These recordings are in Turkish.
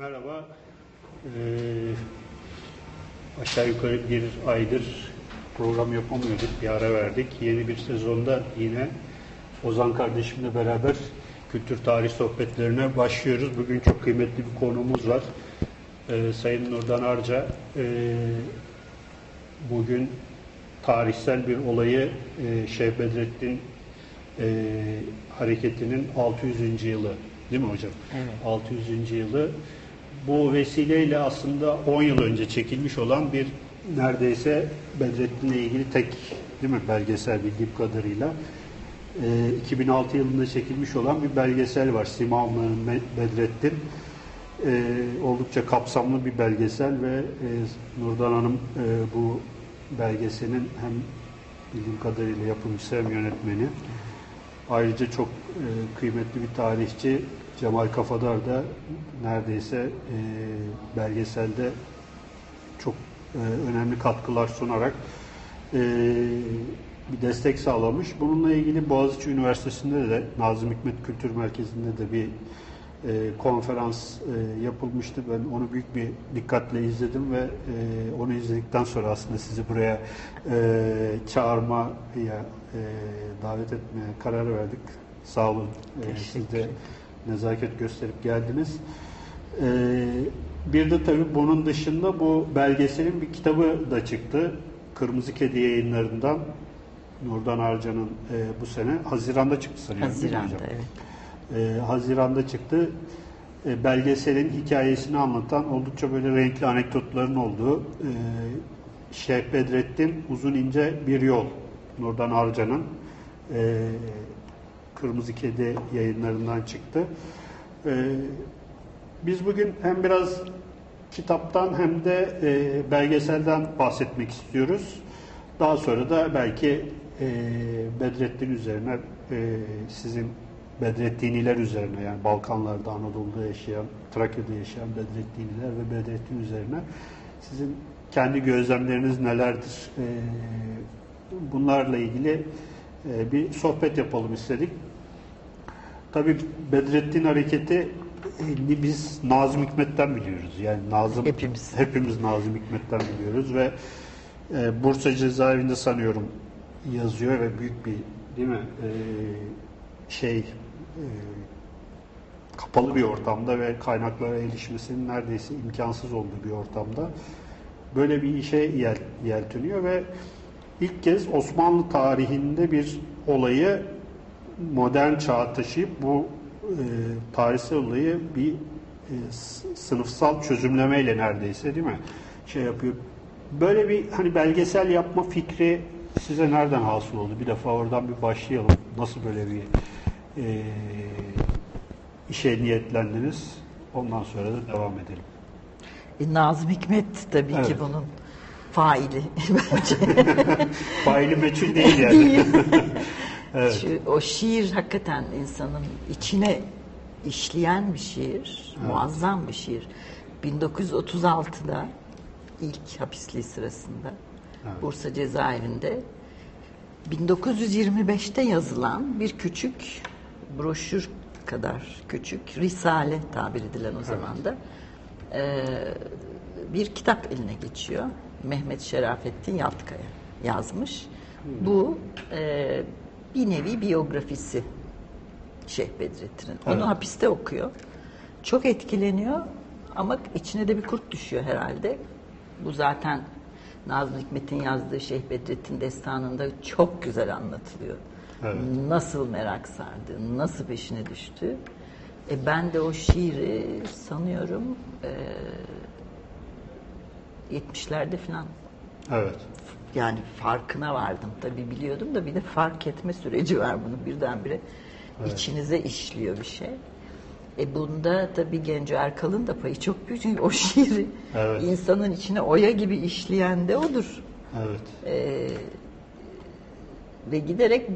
Merhaba. Ee, aşağı yukarı bir aydır program yapamıyorduk. Bir ara verdik. Yeni bir sezonda yine Ozan kardeşimle beraber kültür tarih sohbetlerine başlıyoruz. Bugün çok kıymetli bir konuğumuz var. Ee, Sayın Nurdan Arca ee, bugün tarihsel bir olayı e, Şeyh Bedrettin e, hareketinin 600. yılı değil mi hocam? Evet. 600. yılı bu vesileyle aslında 10 yıl önce çekilmiş olan bir neredeyse Bedrettin'le ilgili tek değil mi belgesel bildiğim kadarıyla e, 2006 yılında çekilmiş olan bir belgesel var. Simamlı Bedrettin. E, oldukça kapsamlı bir belgesel ve e, Nurdan Hanım e, bu belgeselin hem bildiğim kadarıyla yapımcısı hem yönetmeni. Ayrıca çok e, kıymetli bir tarihçi Cemal Kafadar da neredeyse e, belgeselde çok e, önemli katkılar sunarak e, bir destek sağlamış. Bununla ilgili Boğaziçi Üniversitesi'nde de Nazım Hikmet Kültür Merkezi'nde de bir e, konferans e, yapılmıştı. Ben onu büyük bir dikkatle izledim ve e, onu izledikten sonra aslında sizi buraya e, çağırmaya, e, davet etmeye karar verdik. Sağ olun. E, siz de nezaket gösterip geldiniz. E, bir de tabii bunun dışında bu belgeselin bir kitabı da çıktı. Kırmızı Kedi yayınlarından Nurdan Arca'nın e, bu sene Haziran'da çıktı sanıyorum. Haziran'da evet. e, Haziran'da çıktı. E, belgeselin hikayesini anlatan oldukça böyle renkli anekdotların olduğu e, Şeyh Bedrettin Uzun İnce Bir Yol Nurdan Arca'nın e, Kırmızı Kedi yayınlarından çıktı. E, biz bugün hem biraz kitaptan hem de e, belgeselden bahsetmek istiyoruz. Daha sonra da belki e, Bedrettin üzerine e, sizin Bedrettiniler üzerine yani Balkanlarda, Anadolu'da yaşayan, Trakya'da yaşayan Bedrettiniler ve Bedrettin üzerine sizin kendi gözlemleriniz nelerdir? E, bunlarla ilgili e, bir sohbet yapalım istedik. Tabii Bedrettin hareketi e, biz Nazım Hikmet'ten biliyoruz. Yani Nazım Hepimiz. hepimiz Nazım Hikmet'ten biliyoruz ve e, Bursa cezaevinde sanıyorum yazıyor ve büyük bir değil mi e, şey e, kapalı bir ortamda ve kaynaklara erişmesinin neredeyse imkansız olduğu bir ortamda böyle bir işe yel, yelteniyor ve ilk kez Osmanlı tarihinde bir olayı modern çağa taşıyıp bu e, tarihsel olayı bir e, sınıfsal çözümlemeyle neredeyse değil mi şey yapıyor. Böyle bir hani belgesel yapma fikri size nereden hasıl oldu? Bir defa oradan bir başlayalım. Nasıl böyle bir e, işe niyetlendiniz? Ondan sonra da devam edelim. E, Nazım Hikmet tabii Evet. ki bunun faili bence. Faili meçhul değil yani. Değil. Evet. Şu- o şiir hakikaten insanın içine işleyen bir şiir. Muazzam bir şiir. 1936'da ilk hapisliği sırasında Evet. Bursa cezaevinde 1925'te yazılan bir küçük broşür kadar küçük risale tabir edilen o zaman da e, bir kitap eline geçiyor. Mehmet Şerafettin Yaltkaya yazmış. Bu e, bir nevi biyografisi Şeyh Bedrettin'in. Onu Evet. hapiste okuyor. Çok etkileniyor ama içine de bir kurt düşüyor herhalde. Bu zaten Nazım Hikmet'in yazdığı Şeyh Bedrettin destanında çok güzel anlatılıyor. Evet. Nasıl merak sardı, nasıl peşine düştü. E ben de o şiiri sanıyorum e, 70'lerde falan Evet. Yani farkına vardım. Tabii biliyordum da bir de fark etme süreci var bunun birdenbire. içinize işliyor bir şey. E bunda tabii Genco Erkal'ın da payı çok büyük. Çünkü o şiiri Evet. insanın içine oya gibi işleyen de odur. Evet. Ve giderek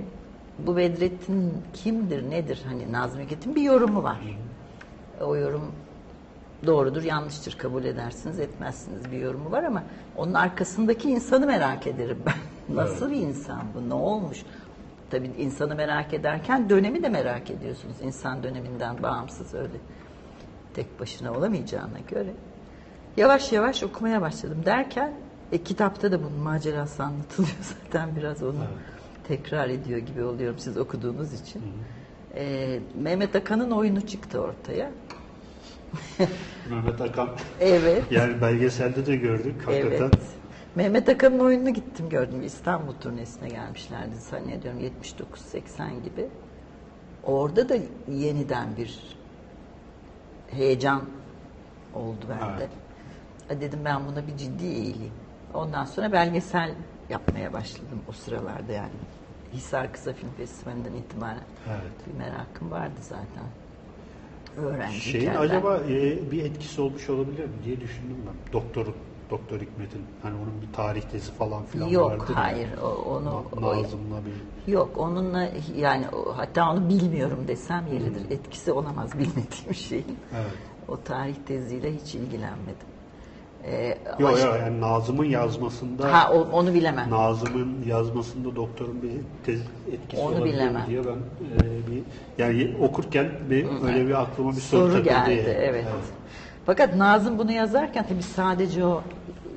bu Bedrettin kimdir, nedir? Hani Nazım Hikmet'in bir yorumu var. O yorum doğrudur, yanlıştır kabul edersiniz, etmezsiniz bir yorumu var ama onun arkasındaki insanı merak ederim ben. Nasıl bir insan bu, ne olmuş? Tabii insanı merak ederken dönemi de merak ediyorsunuz. İnsan döneminden bağımsız öyle. tek başına olamayacağına göre yavaş yavaş okumaya başladım derken e, kitapta da bunun macerası anlatılıyor zaten biraz onu tekrar ediyor gibi oluyorum siz okuduğunuz için. E, Mehmet Akan'ın oyunu çıktı ortaya. Mehmet Akan Evet. yani belgeselde de gördük hakikaten. Evet. Mehmet Akan'ın oyununu gittim gördüm. İstanbul turnesine gelmişlerdi zannediyorum 79-80 gibi. Orada da yeniden bir heyecan oldu bende. Evet. Dedim ben buna bir ciddi eğileyim. Ondan sonra belgesel yapmaya başladım o sıralarda yani. Hisar Kısa Film Festivali'nden itibaren Evet. bir merakım vardı zaten. Öğrenciyken. Şeyin acaba e, bir etkisi olmuş olabilir mi diye düşündüm ben. Doktorun, Doktor Hikmet'in hani onun bir tarih tezi falan filan Yok vardır ya. hayır o, onu Na- o- Nazım'la bir Yok onunla yani hatta onu bilmiyorum desem yeridir. Etkisi olamaz bilmediğim şeyin. Evet. O tarih teziyle hiç ilgilenmedim. Ee, Yok yok yani Nazım'ın yazmasında Ha o- onu bilemem. Nazım'ın yazmasında doktorun bir tez etkisi Onu olabilir bilemem. diye ben e, bir yani okurken bir öyle bir aklıma bir soru, Soru takıldı geldi yani. evet. Fakat Nazım bunu yazarken tabii sadece o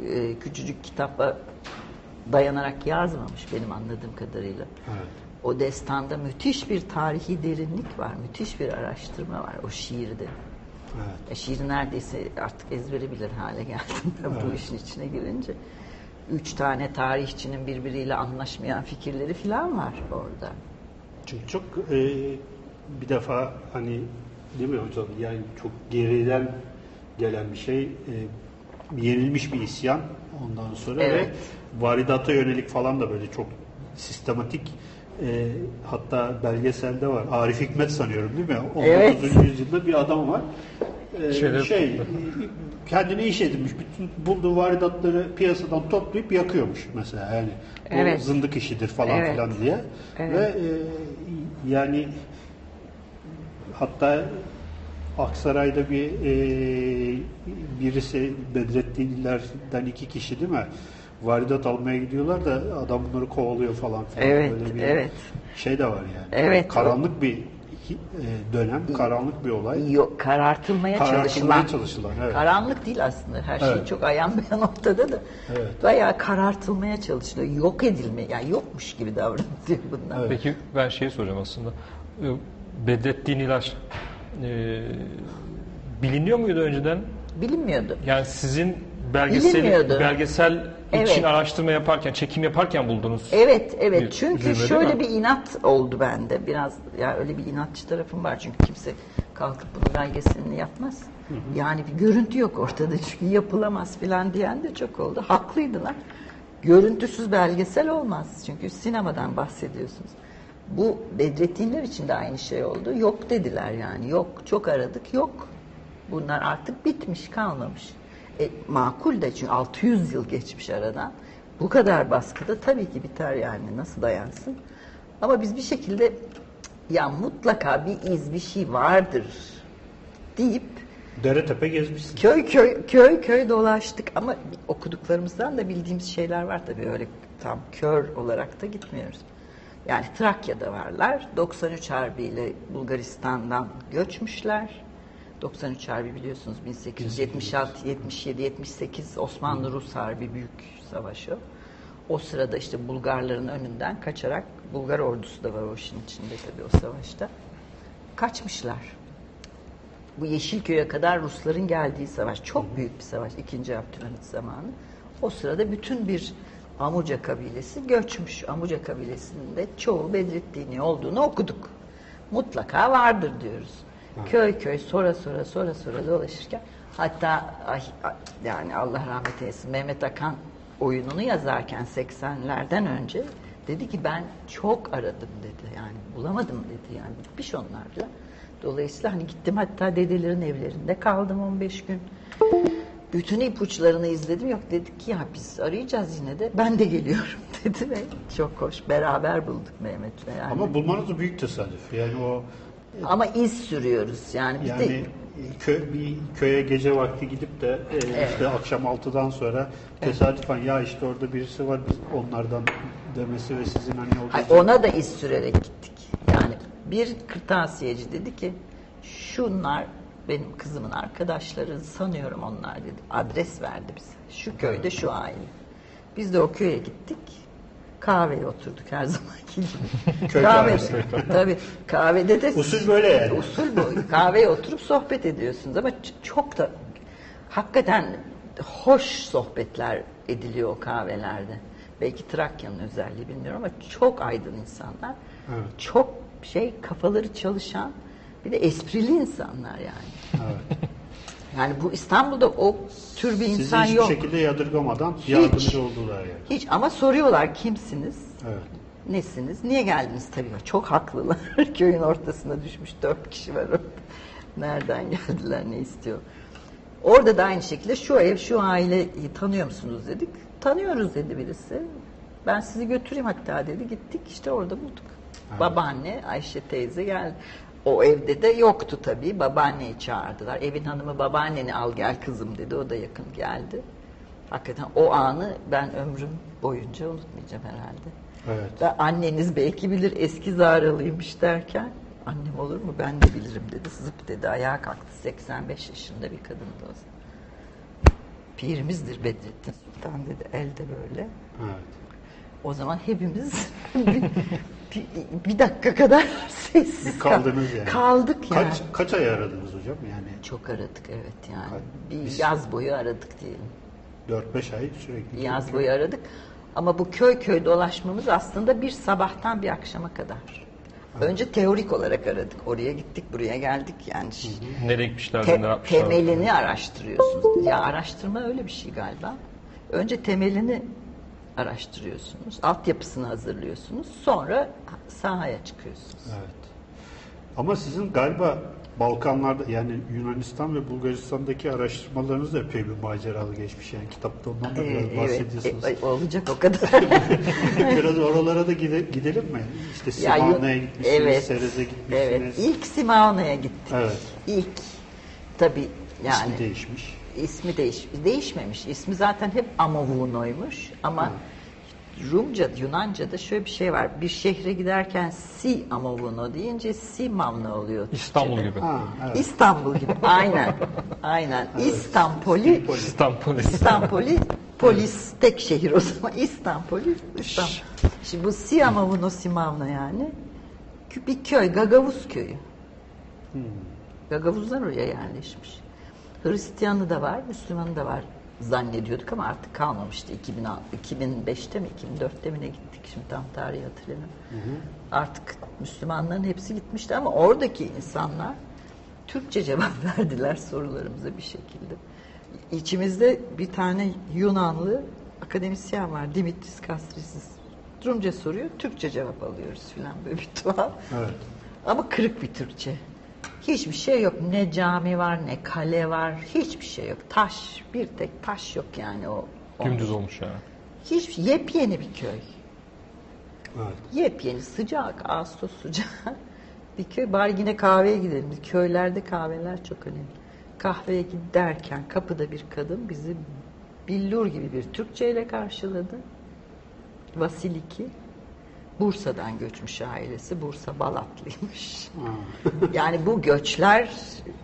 e, küçücük kitaba dayanarak yazmamış benim anladığım kadarıyla. Evet. O destanda müthiş bir tarihi derinlik var, müthiş bir araştırma var o şiirde. Evet. E, şiiri neredeyse artık ezbere bilir hale geldim ben bu işin içine girince. Üç tane tarihçinin birbiriyle anlaşmayan fikirleri falan var orada. Çünkü çok e, bir defa hani değil mi hocam yani çok geriden gelen bir şey e, yenilmiş bir isyan ondan sonra Evet. ve varidata yönelik falan da böyle çok sistematik e, hatta belgeselde var. Arif Hikmet sanıyorum değil mi? 19. Evet. yüzyılda bir adam var. E, Şeyde- şey e, kendine iş edinmiş. Bütün bulduğu varidatları piyasadan toplayıp yakıyormuş mesela yani. Evet. zındık işidir falan Evet. filan diye. Evet. Ve e, yani hatta Aksaray'da bir e, birisi Bedrettinlilerden iki kişi değil mi? Varidat almaya gidiyorlar da adam bunları kovalıyor falan filan. Evet, Böyle bir evet. şey de var yani. Evet. Karanlık bir e, dönem, karanlık bir olay. Yok karartılmaya, Karartılmaya çalışılan. çalışılan, evet. Karanlık değil aslında. Her şey Evet. çok ayan beyan ortada da. Evet. Bayağı karartılmaya çalışılıyor. Yok edilme, yani yokmuş gibi davranılıyor bunlar. Evet. Peki ben şey soracağım aslında. Ee, Bedrettin İlaç e, biliniyor muydu önceden? Bilinmiyordu. Yani sizin belgesel Bilinmiyordu. belgesel Evet. için araştırma yaparken, çekim yaparken buldunuz. Evet, Bir evet. Çünkü cümle değil şöyle bir inat oldu bende. Biraz ya öyle bir inatçı tarafım var. Çünkü kimse kalkıp bunun belgeselini yapmaz. Yani bir görüntü yok ortada. Çünkü yapılamaz falan diyen de çok oldu. Haklıydılar. Görüntüsüz belgesel olmaz. Çünkü sinemadan bahsediyorsunuz. Bu Bedrettinler için de aynı şey oldu. Yok dediler yani. Yok. Çok aradık. Yok. Bunlar artık bitmiş, kalmamış. E, makul de çünkü 600 yıl geçmiş aradan. Bu kadar baskıda tabii ki biter yani. Nasıl dayansın? Ama biz bir şekilde "Cık, ya mutlaka bir iz, bir şey vardır deyip Dere tepe gezmişsin. köy köy köy köy dolaştık ama okuduklarımızdan da bildiğimiz şeyler var tabii öyle tam kör olarak da gitmiyoruz. Yani Trakya'da varlar. 93 Harbi ile Bulgaristan'dan göçmüşler. 93 Harbi biliyorsunuz 1876 77 78 Osmanlı Rus Harbi büyük savaş o. Sırada işte Bulgarların önünden kaçarak Bulgar ordusu da var o işin içinde tabii o savaşta. Kaçmışlar. Bu Yeşilköy'e kadar Rusların geldiği savaş. Çok büyük bir savaş. ikinci Abdülhamit zamanı. O sırada bütün bir Amuca kabilesi göçmüş. Amuca kabilesinde çoğu Bedrettin'i olduğunu okuduk. Mutlaka vardır diyoruz. Köy köy sonra sonra sonra sonra dolaşırken hatta ay, ay, yani Allah rahmet eylesin Mehmet Akan oyununu yazarken 80'lerden önce dedi ki ben çok aradım dedi. Yani bulamadım dedi yani bitmiş onlarla. Dolayısıyla hani gittim hatta dedelerin evlerinde kaldım 15 gün. Bütün ipuçlarını izledim. Yok dedik ki ya biz arayacağız yine de. Ben de geliyorum dedi ve çok hoş. Beraber bulduk Mehmet'le yani. Ama bulmanız da büyük tesadüf. Yani o Ama iz sürüyoruz yani. Biz de Yani kö, bir köye gece vakti gidip de e, işte akşam 6'dan sonra tesadüfen ya işte orada birisi var biz onlardan demesi ve sizin hani Ay, o ona da iz sürerek gittik. Yani bir kırtasiyeci dedi ki şunlar benim kızımın arkadaşları sanıyorum onlar dedi. Adres verdi bize. Şu köyde şu aile. Biz de o köye gittik. Kahveye oturduk her zamanki gibi. Kahve, tabii kahvede de Usul böyle yani. Usul bu. Kahveye oturup sohbet ediyorsunuz ama çok da hakikaten hoş sohbetler ediliyor o kahvelerde. Belki Trakya'nın özelliği bilmiyorum ama çok aydın insanlar. Evet. Çok şey kafaları çalışan bir de esprili insanlar yani. Evet. Yani bu İstanbul'da o tür bir Sizi insan hiçbir yok. şekilde yadırgamadan yardımcı oldular yani. Hiç ama soruyorlar kimsiniz? Evet. Nesiniz? Niye geldiniz? Tabii çok haklılar. Köyün ortasına düşmüş dört kişi var orada. Nereden geldiler, ne istiyor? Orada da aynı şekilde şu ev, şu aileyi tanıyor musunuz dedik. Tanıyoruz dedi birisi. Ben sizi götüreyim hatta dedi. Gittik işte orada bulduk. Babaanne, Ayşe teyze geldi. O evde de yoktu tabii. Babaanneyi çağırdılar. Evin hanımı babaanneni al gel kızım dedi. O da yakın geldi. Hakikaten o anı ben ömrüm boyunca unutmayacağım herhalde. Evet. Ve anneniz belki bilir eski zaralıymış derken annem olur mu ben de bilirim dedi. Zıp dedi ayağa kalktı 85 yaşında bir kadındı o zaman. Pirimizdir Bedrettin Sultan dedi elde böyle. Evet. O zaman hepimiz bir, dakika kadar sessiz kal- Kaldınız yani. Kaldık yani. Kaç, kaç ay aradınız hocam? Yani Çok aradık evet yani. Kaç- Bir biz- yaz boyu aradık diyelim. 4-5 ay sürekli. Yaz boyu aradık. Ama bu köy köy dolaşmamız aslında bir sabahtan bir akşama kadar. Önce teorik olarak aradık. Oraya gittik, buraya geldik. Yani Nereye gitmişler, te- ne yapmışlar? temelini araştırıyorsunuz. Ya araştırma öyle bir şey galiba. Önce temelini araştırıyorsunuz. Altyapısını hazırlıyorsunuz. Sonra sahaya çıkıyorsunuz. Evet. Ama sizin galiba Balkanlarda yani Yunanistan ve Bulgaristan'daki araştırmalarınız da epey bir maceralı geçmiş. Yani kitapta ondan da biraz Ee, bahsediyorsunuz. evet, e, olacak o kadar. biraz oralara da gide- gidelim mi? İşte Ya, Simauna'ya gitmişsiniz, evet, Serez'e gitmişsiniz. Evet, ilk Simauna'ya gittik. Evet. İlk. Tabii yani. İsmi değişmiş. İsmi değiş, değişmemiş. İsmi zaten hep Amavuno'ymuş ama Rumca, Yunanca'da şöyle bir şey var. Bir şehre giderken Si Amavuno deyince Si Mavno oluyor. İstanbul Türkçe'de. gibi. Ha, evet. İstanbul gibi. Aynen. Aynen. İstanbul'i İstanbul. İstanbul'i polis tek şehir o zaman. İstanbul'i İstanbul. Şimdi bu Si Amavuno Simavno yani kü- bir köy, Gagavuz köyü. Gagavuzlar oraya yerleşmiş. Hristiyanı da var, Müslümanı da var zannediyorduk ama artık kalmamıştı. 2006 2005'te mi 2004'te mi ne gittik şimdi tam tarihi hatırlamıyorum. Artık Müslümanların hepsi gitmişti ama oradaki insanlar Türkçe cevap verdiler sorularımıza bir şekilde. İçimizde bir tane Yunanlı akademisyen var Dimitris Kastris. Rumca soruyor, Türkçe cevap alıyoruz filan böyle bir tuhaf. Evet. Ama kırık bir Türkçe. Hiçbir şey yok. Ne cami var, ne kale var. Hiçbir şey yok. Taş, bir tek taş yok yani o. Dümdüz olmuş yani. Hiçbir şey. Yepyeni bir köy. Evet. Yepyeni, sıcak, Ağustos sıcağı. bir köy. Bari yine kahveye gidelim. Köylerde kahveler çok önemli. Kahveye giderken kapıda bir kadın bizi billur gibi bir Türkçe ile karşıladı. Vasiliki. Bursa'dan göçmüş ailesi. Bursa Balatlıymış. yani bu göçler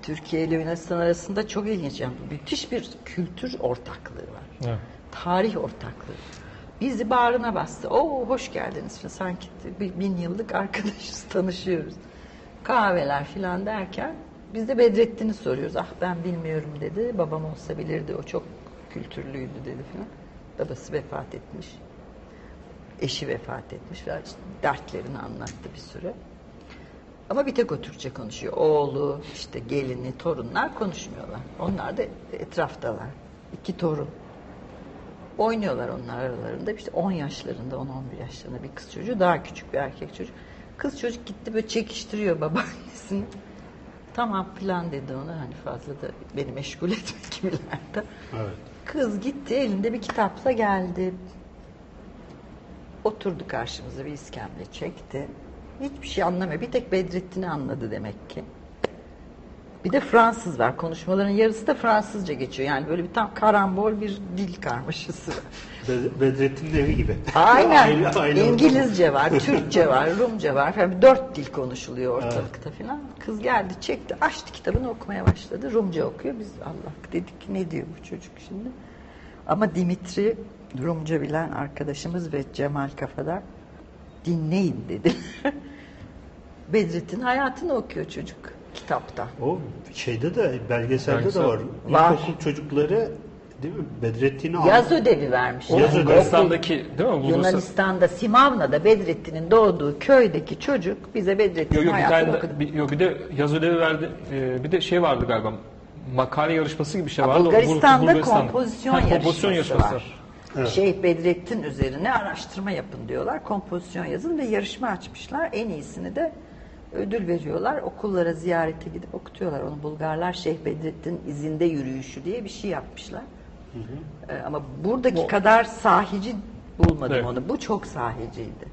Türkiye ile Yunanistan arasında çok ilginç. Yani müthiş bir kültür ortaklığı var. Evet. Tarih ortaklığı. Bizi bağrına bastı. Oo hoş geldiniz. Sanki bir bin yıllık arkadaşız, tanışıyoruz. Kahveler filan derken biz de Bedrettin'i soruyoruz. Ah ben bilmiyorum dedi. Babam olsa bilirdi. O çok kültürlüydü dedi filan. Babası vefat etmiş. Eşi vefat etmiş ve işte dertlerini anlattı bir süre. Ama bir tek o Türkçe konuşuyor. Oğlu, işte gelini, torunlar konuşmuyorlar. Onlar da etraftalar. İki torun. Oynuyorlar onlar aralarında. İşte 10 yaşlarında, 10-11 yaşlarında bir kız çocuğu, daha küçük bir erkek çocuk. Kız çocuk gitti böyle çekiştiriyor babaannesini. Tamam plan dedi ona hani fazla da beni meşgul etme gibilerde. Evet. Kız gitti elinde bir kitapla geldi. Oturdu karşımıza bir iskemle çekti. Hiçbir şey anlamıyor. Bir tek Bedrettin'i anladı demek ki. Bir de Fransız var. Konuşmaların yarısı da Fransızca geçiyor. Yani böyle bir tam karambol bir dil karmaşası Bedrettin'in evi gibi. Aynen. Aile- aile İngilizce var, Türkçe var, Rumca var. Yani dört dil konuşuluyor ortalıkta falan. Kız geldi, çekti, açtı kitabını okumaya başladı. Rumca okuyor. Biz Allah dedik ki ne diyor bu çocuk şimdi? Ama Dimitri Rumca bilen arkadaşımız ve Cemal Kafadar dinleyin dedi. Bedrettin hayatını okuyor çocuk kitapta. O şeyde de belgeselde Belgesel. de var. Var. İlkokul çocukları değil mi? Bedrettin'i Yaz al- ödevi vermiş. Yaz ödevi. Yunanistan'daki değil mi? Bulgursa- Yunanistan'da Simavna'da Bedrettin'in doğduğu köydeki çocuk bize Bedrettin'in Yok yok bir hayatını okudu. bir, yok bir de yaz ödevi verdi. Ee, bir de şey vardı galiba. Makale yarışması gibi bir şey vardı. Bulgaristan'da Bul- Bulgaristan'da. kompozisyon Ha, yarışması, kompozisyon yarışması var. Şeyh Bedrettin üzerine araştırma yapın diyorlar. Kompozisyon yazın ve yarışma açmışlar. En iyisini de ödül veriyorlar. Okullara ziyarete gidip okutuyorlar. Onu Bulgarlar Şeyh Bedrettin izinde yürüyüşü diye bir şey yapmışlar. Ee, ama buradaki kadar sahici bulmadım Evet. onu. Bu çok sahiciydi.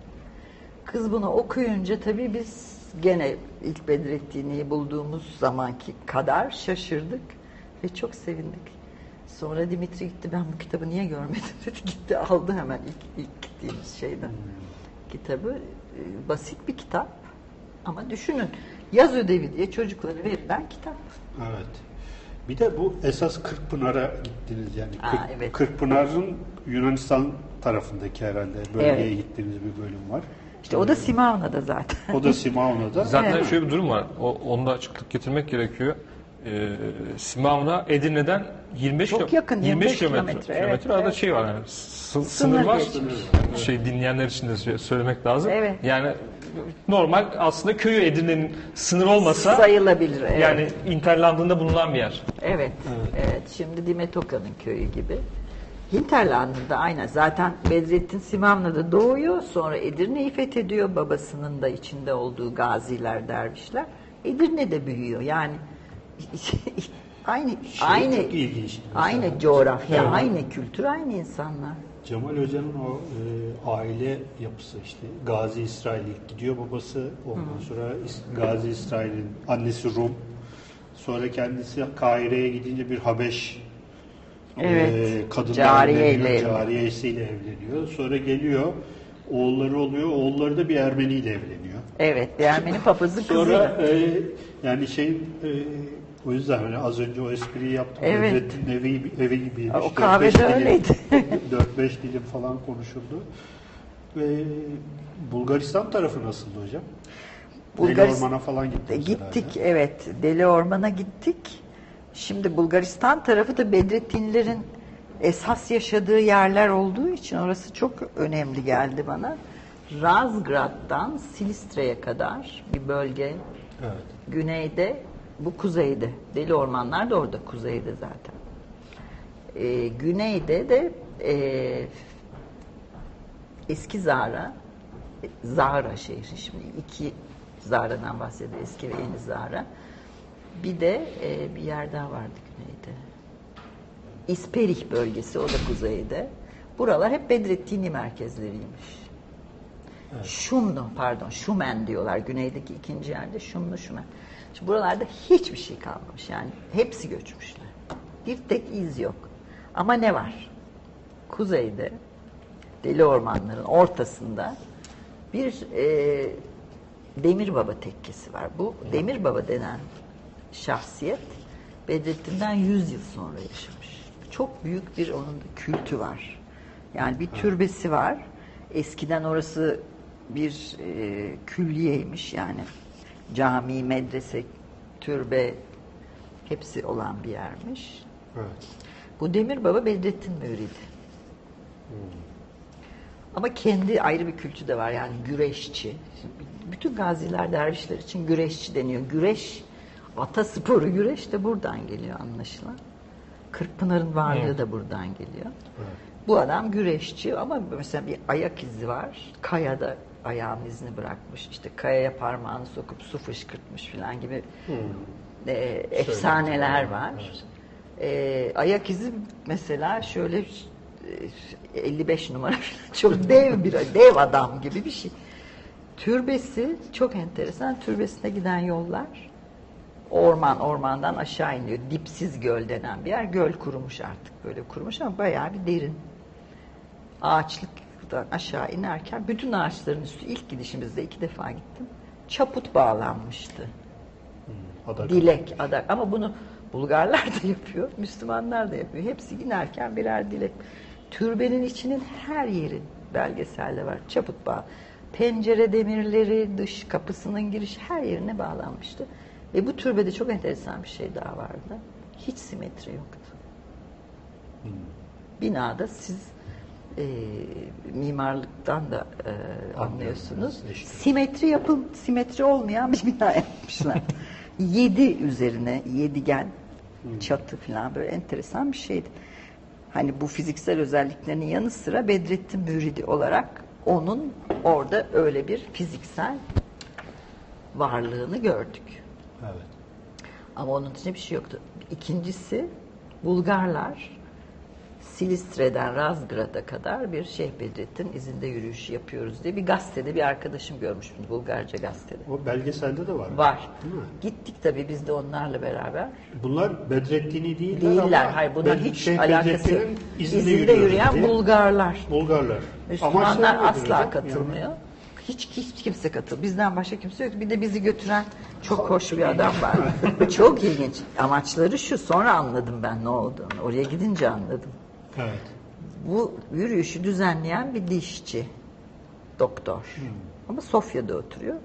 Kız bunu okuyunca tabii biz gene ilk Bedrettin'i bulduğumuz zamanki kadar şaşırdık ve çok sevindik. Sonra Dimitri gitti ben bu kitabı niye görmedim dedi. Gitti aldı hemen ilk, ilk gittiğimiz şeyden. Kitabı e, basit bir kitap ama düşünün yaz ödevi diye çocuklara verilen kitap. Evet. Bir de bu esas Kırkpınar'a gittiniz yani. Aa, Kırk- evet. Kırkpınar'ın Yunanistan tarafındaki herhalde bölgeye Evet. gittiğiniz bir bölüm var. İşte o da Simavna'da zaten. O da Simauna'da. Zaten Evet. şöyle bir durum var. O, onda açıklık getirmek gerekiyor. Ee, Simavna Edirne'den 25 Çok yakın, 25 25 kilometre. kilometre, kilometre evet, arada evet. şey var yani. sı- Sınır sınır var. geçmiş. Şey dinleyenler için de sö- söylemek lazım. Evet. Yani normal aslında köyü Edirne'nin sınır olmasa Sayılabilir. Evet. yani Interland'ında bulunan bir yer. Evet, evet. Şimdi Dimetoka'nın köyü gibi. Hinterland'ında aynen. Zaten Bedrettin Simavna'da doğuyor. Sonra Edirne'yi fethediyor. Babasının da içinde olduğu gaziler, dervişler. Edirne'de büyüyor. Yani aynı aynı çok ilginç. aynı Mesela- coğrafya, Evet. aynı kültür, aynı insanlar. Cemal Hoca'nın o e, aile yapısı işte Gazi İsrail ilk gidiyor babası ondan sonra İs- Gazi İsrail'in annesi Rum sonra kendisi Kahire'ye gidince bir Habeş Evet, e, kadınla cariye evleniyor, ile cariyesiyle evleniyor sonra geliyor oğulları oluyor oğulları da bir Ermeniyle evleniyor Evet, bir Ermeni papazın sonra kızı. e, yani şey e, o yüzden hani az önce o espriyi yaptım Evet. Bedrettin'in evi, evi gibiymiş O kahvede dilim- öyleydi. 4-5 dilim falan konuşuldu. Ve Bulgaristan tarafı nasıldı hocam? Deli Bulgaris- Orman'a falan gittiniz Gittik herhalde. evet. Deli Orman'a gittik. Şimdi Bulgaristan tarafı da Bedrettinlerin esas yaşadığı yerler olduğu için orası çok önemli geldi bana. Razgrad'dan Silistre'ye kadar bir bölge Evet. güneyde bu kuzeyde. Deli Ormanlar da orada kuzeyde zaten. Ee, güneyde de e, eski Zara Zara şehri şimdi iki Zara'dan bahsediyor eski ve yeni Zara. Bir de e, bir yer daha vardı güneyde. İsperih bölgesi o da kuzeyde. Buralar hep Bedrettini merkezleriymiş. Şumlu pardon Şumen diyorlar güneydeki ikinci yerde Şumlu Şumen. Şimdi buralarda hiçbir şey kalmamış yani hepsi göçmüşler. Bir tek iz yok. Ama ne var? Kuzeyde deli ormanların ortasında bir e, Demir Baba tekkesi var. Bu Demir Baba denen şahsiyet Bedrettin'den 100 yıl sonra yaşamış. Çok büyük bir onun da kültü var. Yani bir türbesi var. Eskiden orası bir e, külliyeymiş yani. Cami, medrese, türbe hepsi olan bir yermiş. Evet. Bu Demir Baba Bedrettin Müridi. Ama kendi ayrı bir kültü de var yani güreşçi. Bütün gaziler dervişler için güreşçi deniyor. Güreş, atasporu güreş de buradan geliyor anlaşılan. Kırkpınar'ın varlığı Evet. da buradan geliyor. Bu adam güreşçi ama mesela bir ayak izi var. Kayada ayağın izini bırakmış. İşte kayaya parmağını sokup su fışkırtmış falan gibi e, efsaneler var. E, ayak izi mesela şöyle e, 55 numara falan. çok dev bir dev adam gibi bir şey. Türbesi çok enteresan. Türbesine giden yollar Orman ormandan aşağı iniyor. Dipsiz göl denen bir yer. Göl kurumuş artık böyle kurumuş ama bayağı bir derin. Ağaçlıktan aşağı inerken bütün ağaçların üstü ilk gidişimizde iki defa gittim. Çaput bağlanmıştı. Adak. Dilek, adak. Ama bunu Bulgarlar da yapıyor, Müslümanlar da yapıyor. Hepsi inerken birer dilek. Türbenin içinin her yeri belgeselde var. Çaput bağ. Pencere demirleri, dış kapısının giriş her yerine bağlanmıştı. Ve bu türbede çok enteresan bir şey daha vardı. Hiç simetri yoktu. Binada siz e, mimarlıktan da e, anlıyorsunuz. işte. Simetri yapım, simetri olmayan bir bina yapmışlar. yedi üzerine yedigen çatı falan böyle enteresan bir şeydi. Hani bu fiziksel özelliklerinin yanı sıra Bedrettin Müridi olarak onun orada öyle bir fiziksel varlığını gördük. Evet. Ama onun için bir şey yoktu. İkincisi Bulgarlar Silistre'den Razgrad'a kadar bir Şeyh Bedrettin izinde yürüyüş yapıyoruz diye bir gazetede bir arkadaşım görmüş bunu Bulgarca gazetede. O belgeselde de var. Var. Değil mi? Gittik tabii biz de onlarla beraber. Bunlar Bedrettin'i değiller, Değiller. ama Hayır bunlar hiç Şeyh alakası yok. İzinde, İzinde yürüyen diye. Bulgarlar. Bulgarlar. Müslümanlar asla katılmıyor. Hiç, hiç kimse katıl. Bizden başka kimse yok. Bir de bizi götüren çok hoş bir adam var. çok ilginç. Amaçları şu. Sonra anladım ben ne olduğunu. Oraya gidince anladım. Evet. Bu yürüyüşü düzenleyen bir dişçi. Doktor. Hmm. Ama Sofya'da oturuyor.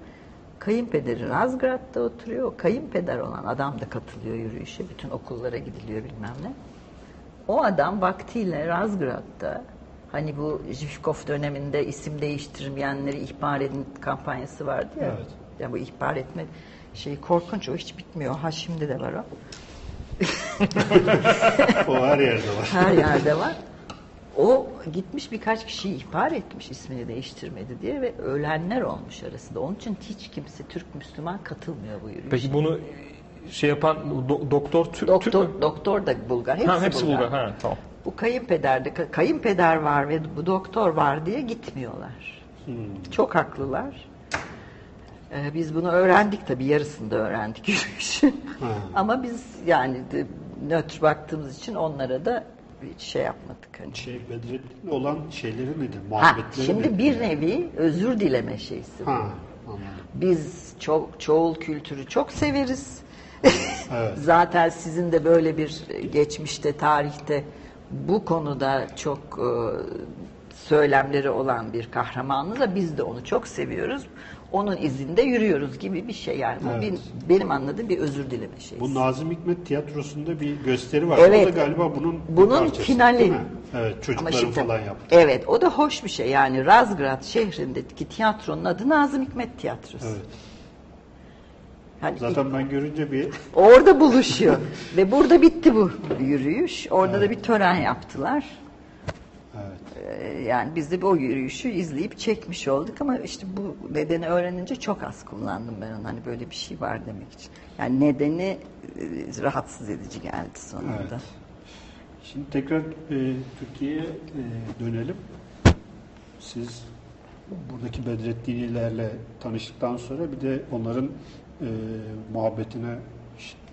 Kayınpederi Razgrad'da oturuyor. O kayınpeder olan adam da katılıyor yürüyüşe. Bütün okullara gidiliyor bilmem ne. O adam vaktiyle Razgrad'da hani bu Zhivkov döneminde isim değiştirmeyenleri ihbar edin kampanyası vardı ya. Evet. Ya bu ihbar etme şeyi korkunç o hiç bitmiyor. Ha şimdi de var o. O her yerde var. Her yerde var. O gitmiş birkaç kişiyi ihbar etmiş ismini değiştirmedi diye ve ölenler olmuş arasında. Onun için hiç kimse Türk Müslüman katılmıyor bu yürüyüşe. Peki bunu şey yapan do- doktor Türk, Türk doktor mü? doktor da Bulgar. Hepsi, Ha, hepsi Bulgar. Bulgar. Ha, tamam. Bu kayınpeder de kayınpeder var ve bu doktor var diye gitmiyorlar. Çok haklılar. Ee, biz bunu öğrendik tabii yarısında öğrendik yürüyüşün. Ama biz yani de, nötr baktığımız için onlara da hiç şey yapmadık. Hani. Şey Bedrettin'le olan şeyleri nedir? Ha, Muhabbetleri şimdi nedir? bir nevi özür dileme şeysi. Ha, anladım. Biz çok çoğul kültürü çok severiz. Evet. Zaten sizin de böyle bir geçmişte, tarihte bu konuda çok e, söylemleri olan bir kahramanı da biz de onu çok seviyoruz. Onun izinde yürüyoruz gibi bir şey yani. Bu Evet. bir- benim anladığım bir özür dileme şeysi. Bu Nazım Hikmet tiyatrosunda bir gösteri var. Evet. O da galiba bunun bir Bunun parçası, finali. değil mi? Evet, Ama çocukların şimdi- falan yaptı. Evet, o da hoş bir şey. Yani Razgrad şehrindeki tiyatronun adı Nazım Hikmet Tiyatrosu. Evet. Yani Zaten ben görünce bir Orada buluşuyor. Ve burada bitti bu yürüyüş. Orada da bir tören yaptılar. evet. Ee, Yani biz de o yürüyüşü izleyip çekmiş olduk ama işte bu nedeni öğrenince çok az kullandım ben onu. Hani böyle bir şey var demek için. Yani nedeni e, rahatsız edici geldi sonunda. Evet. Şimdi tekrar e, Türkiye'ye e, dönelim. Siz buradaki Bedreddinilerle tanıştıktan sonra bir de onların e, muhabbetine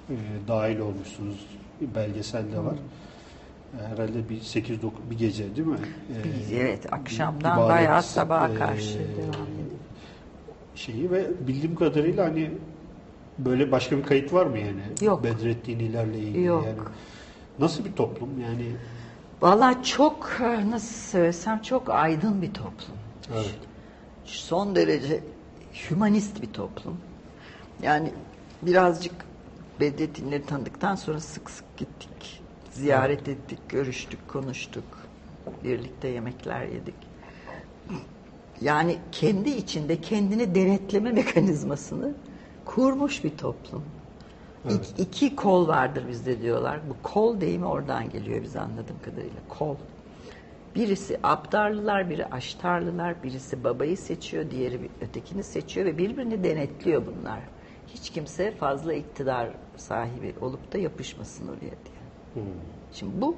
e, dahil olmuşsunuz. Bir belgesel de var. E, Herhalde bir 8 9 bir gece değil mi? E, Biz, evet akşamdan ibadet, bayağı sabaha e, karşı devam ediyor. şeyi ve bildiğim kadarıyla hani böyle başka bir kayıt var mı yani? Yok. Bedreddinilerle ilgili Yok. yani. Nasıl bir toplum yani? Vallahi çok nasıl söylesem çok aydın bir toplum. Evet. Son derece hümanist bir toplum. Yani birazcık Bedrettinleri tanıdıktan sonra sık sık gittik. Ziyaret ettik, görüştük, konuştuk. Birlikte yemekler yedik. Yani kendi içinde kendini denetleme mekanizmasını kurmuş bir toplum. İk- iki kol vardır bizde diyorlar. Bu kol deyimi oradan geliyor bize anladığım kadarıyla. Kol. Birisi Abdarlılar, biri Aştarlılar, birisi babayı seçiyor, diğeri ötekini seçiyor ve birbirini denetliyor bunlar. Hiç kimse fazla iktidar sahibi olup da yapışmasın oraya diye. Şimdi bu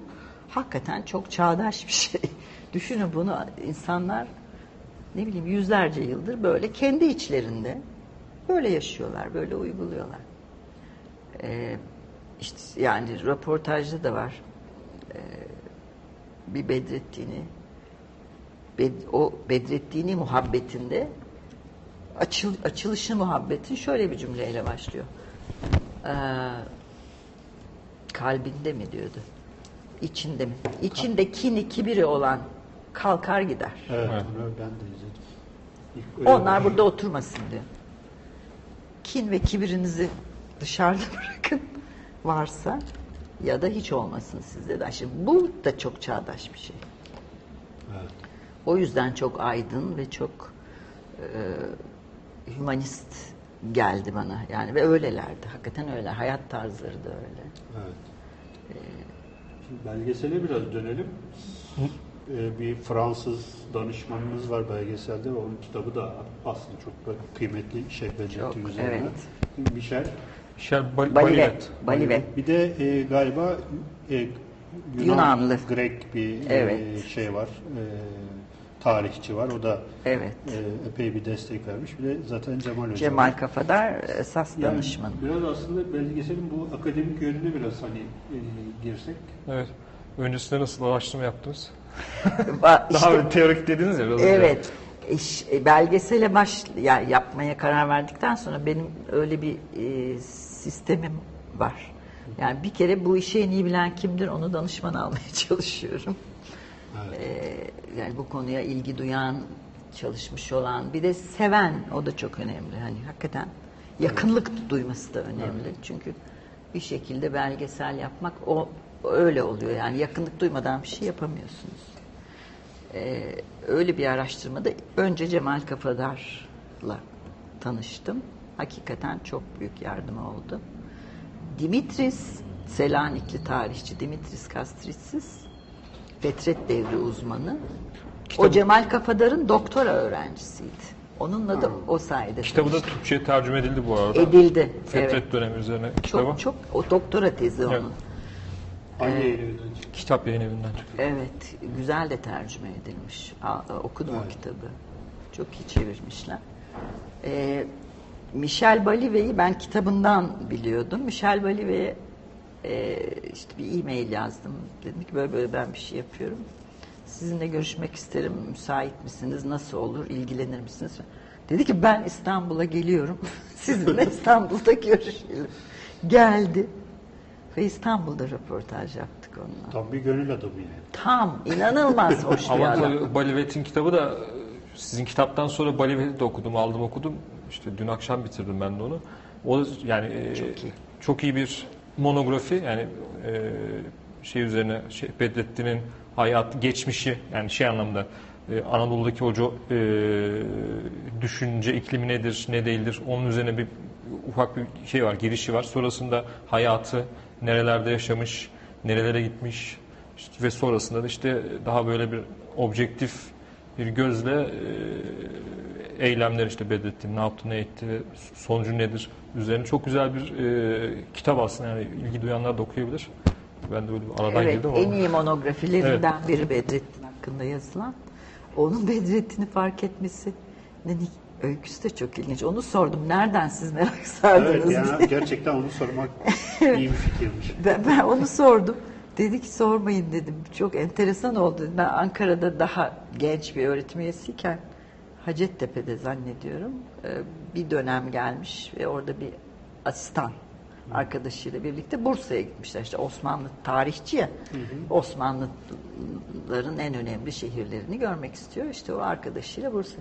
hakikaten çok çağdaş bir şey. Düşünün bunu insanlar ne bileyim yüzlerce yıldır böyle kendi içlerinde böyle yaşıyorlar, böyle uyguluyorlar. Ee, işte yani röportajda da var. Ee, bir Bedrettin'i Bed- o Bedrettin'i muhabbetinde açıl, açılışı muhabbetin şöyle bir cümleyle başlıyor. Ee, kalbinde mi diyordu? İçinde mi? İçinde kini kibiri olan kalkar gider. Evet, ben de izledim. İlk Onlar burada oturmasın diyor. Kin ve kibirinizi dışarıda bırakın varsa ya da hiç olmasın sizde de. Şimdi bu da çok çağdaş bir şey. Evet. O yüzden çok aydın ve çok e, hümanist geldi bana. Yani ve öylelerdi. Hakikaten öyle. Hayat tarzları da öyle. Evet. Şimdi belgesele biraz dönelim. Ee, bir Fransız danışmanımız var belgeselde ve onun kitabı da aslında çok kıymetli şey Bedrettin üzerine. evet. Michel. Michel Bal- Balive. Balivet. Balive. Bir de e, galiba e, Yunan, Yunanlı. Grek bir e, Evet. şey var. E, tarihçi var. O da Evet. e, epey bir destek vermiş. Bir de zaten Cemal Hoca. Cemal var. Kafadar esas Yani danışman. Biraz aslında belgeselin bu akademik yönüne biraz hani e, girsek. Evet. Öncesinde nasıl araştırma yaptınız? Daha işte- teorik dediniz ya. biraz önce. Evet. İş, e, belgesele baş ya yapmaya karar verdikten sonra benim öyle bir e, sistemim var. Yani bir kere bu işi en iyi bilen kimdir onu danışman almaya çalışıyorum. Evet. E, yani bu konuya ilgi duyan, çalışmış olan, bir de seven o da çok önemli. Hani hakikaten yakınlık duyması da önemli. Çünkü bir şekilde belgesel yapmak o öyle oluyor. Yani yakınlık duymadan bir şey yapamıyorsunuz. Ee, öyle bir araştırmada önce Cemal Kafadar'la tanıştım. Hakikaten çok büyük yardım oldu. Dimitris, Selanikli tarihçi Dimitris Kastritsis, Fetret devri uzmanı. O Cemal Kafadar'ın doktora öğrencisiydi. Onunla da o sayede Kitabı da. Türkçe'ye tercüme edildi bu arada. edildi. Fetret Evet. dönemi üzerine kitabı. Çok çok o doktora tezi onun. Evet. Hangi yayın evinden çıktı? Kitap yayın evinden çıktı. Evet, güzel de tercüme edilmiş. A- okudum o kitabı. Çok iyi çevirmişler. Ee, Michel Balive'yi ben kitabından biliyordum. Michel Balive'ye e, işte bir e-mail yazdım. Dedim ki böyle böyle ben bir şey yapıyorum. Sizinle görüşmek isterim. Müsait misiniz? Nasıl olur? İlgilenir misiniz? Dedi ki ben İstanbul'a geliyorum. Sizinle İstanbul'da görüşelim. Geldi. Ve İstanbul'da röportaj yaptık onunla. Tam bir gönül adamı yani. Tam inanılmaz hoş bir Ama adam. tabii Balivet'in kitabı da sizin kitaptan sonra Balivet'i de okudum, aldım okudum. İşte dün akşam bitirdim ben de onu. O yani e, çok iyi. bir monografi yani e, şey üzerine şey, Bedrettin'in hayat geçmişi yani şey anlamda e, Anadolu'daki o e, düşünce iklimi nedir, ne değildir onun üzerine bir ufak bir şey var, girişi var. Sonrasında hayatı nerelerde yaşamış, nerelere gitmiş işte ve sonrasında da işte daha böyle bir objektif bir gözle e, eylemler işte Bedrettin ne yaptı, ne etti, ve sonucu nedir üzerine çok güzel bir e, kitap aslında yani ilgi duyanlar da okuyabilir. Ben de öyle bir aradan Evet, girdim en ama. iyi monografilerinden biri Bedrettin hakkında yazılan. Onun Bedrettin'i fark etmesi öyküsü de çok ilginç. Onu sordum. Nereden siz merak sardınız? Evet diye. yani gerçekten onu sormak iyi bir fikirmiş. Ben, ben onu sordum. Dedi ki sormayın dedim. Çok enteresan oldu. Ben Ankara'da daha genç bir öğretim üyesiyken Hacettepe'de zannediyorum e, bir dönem gelmiş ve orada bir asistan arkadaşıyla birlikte Bursa'ya gitmişler. İşte Osmanlı tarihçi ya. Osmanlıların en önemli şehirlerini görmek istiyor. İşte o arkadaşıyla Bursa.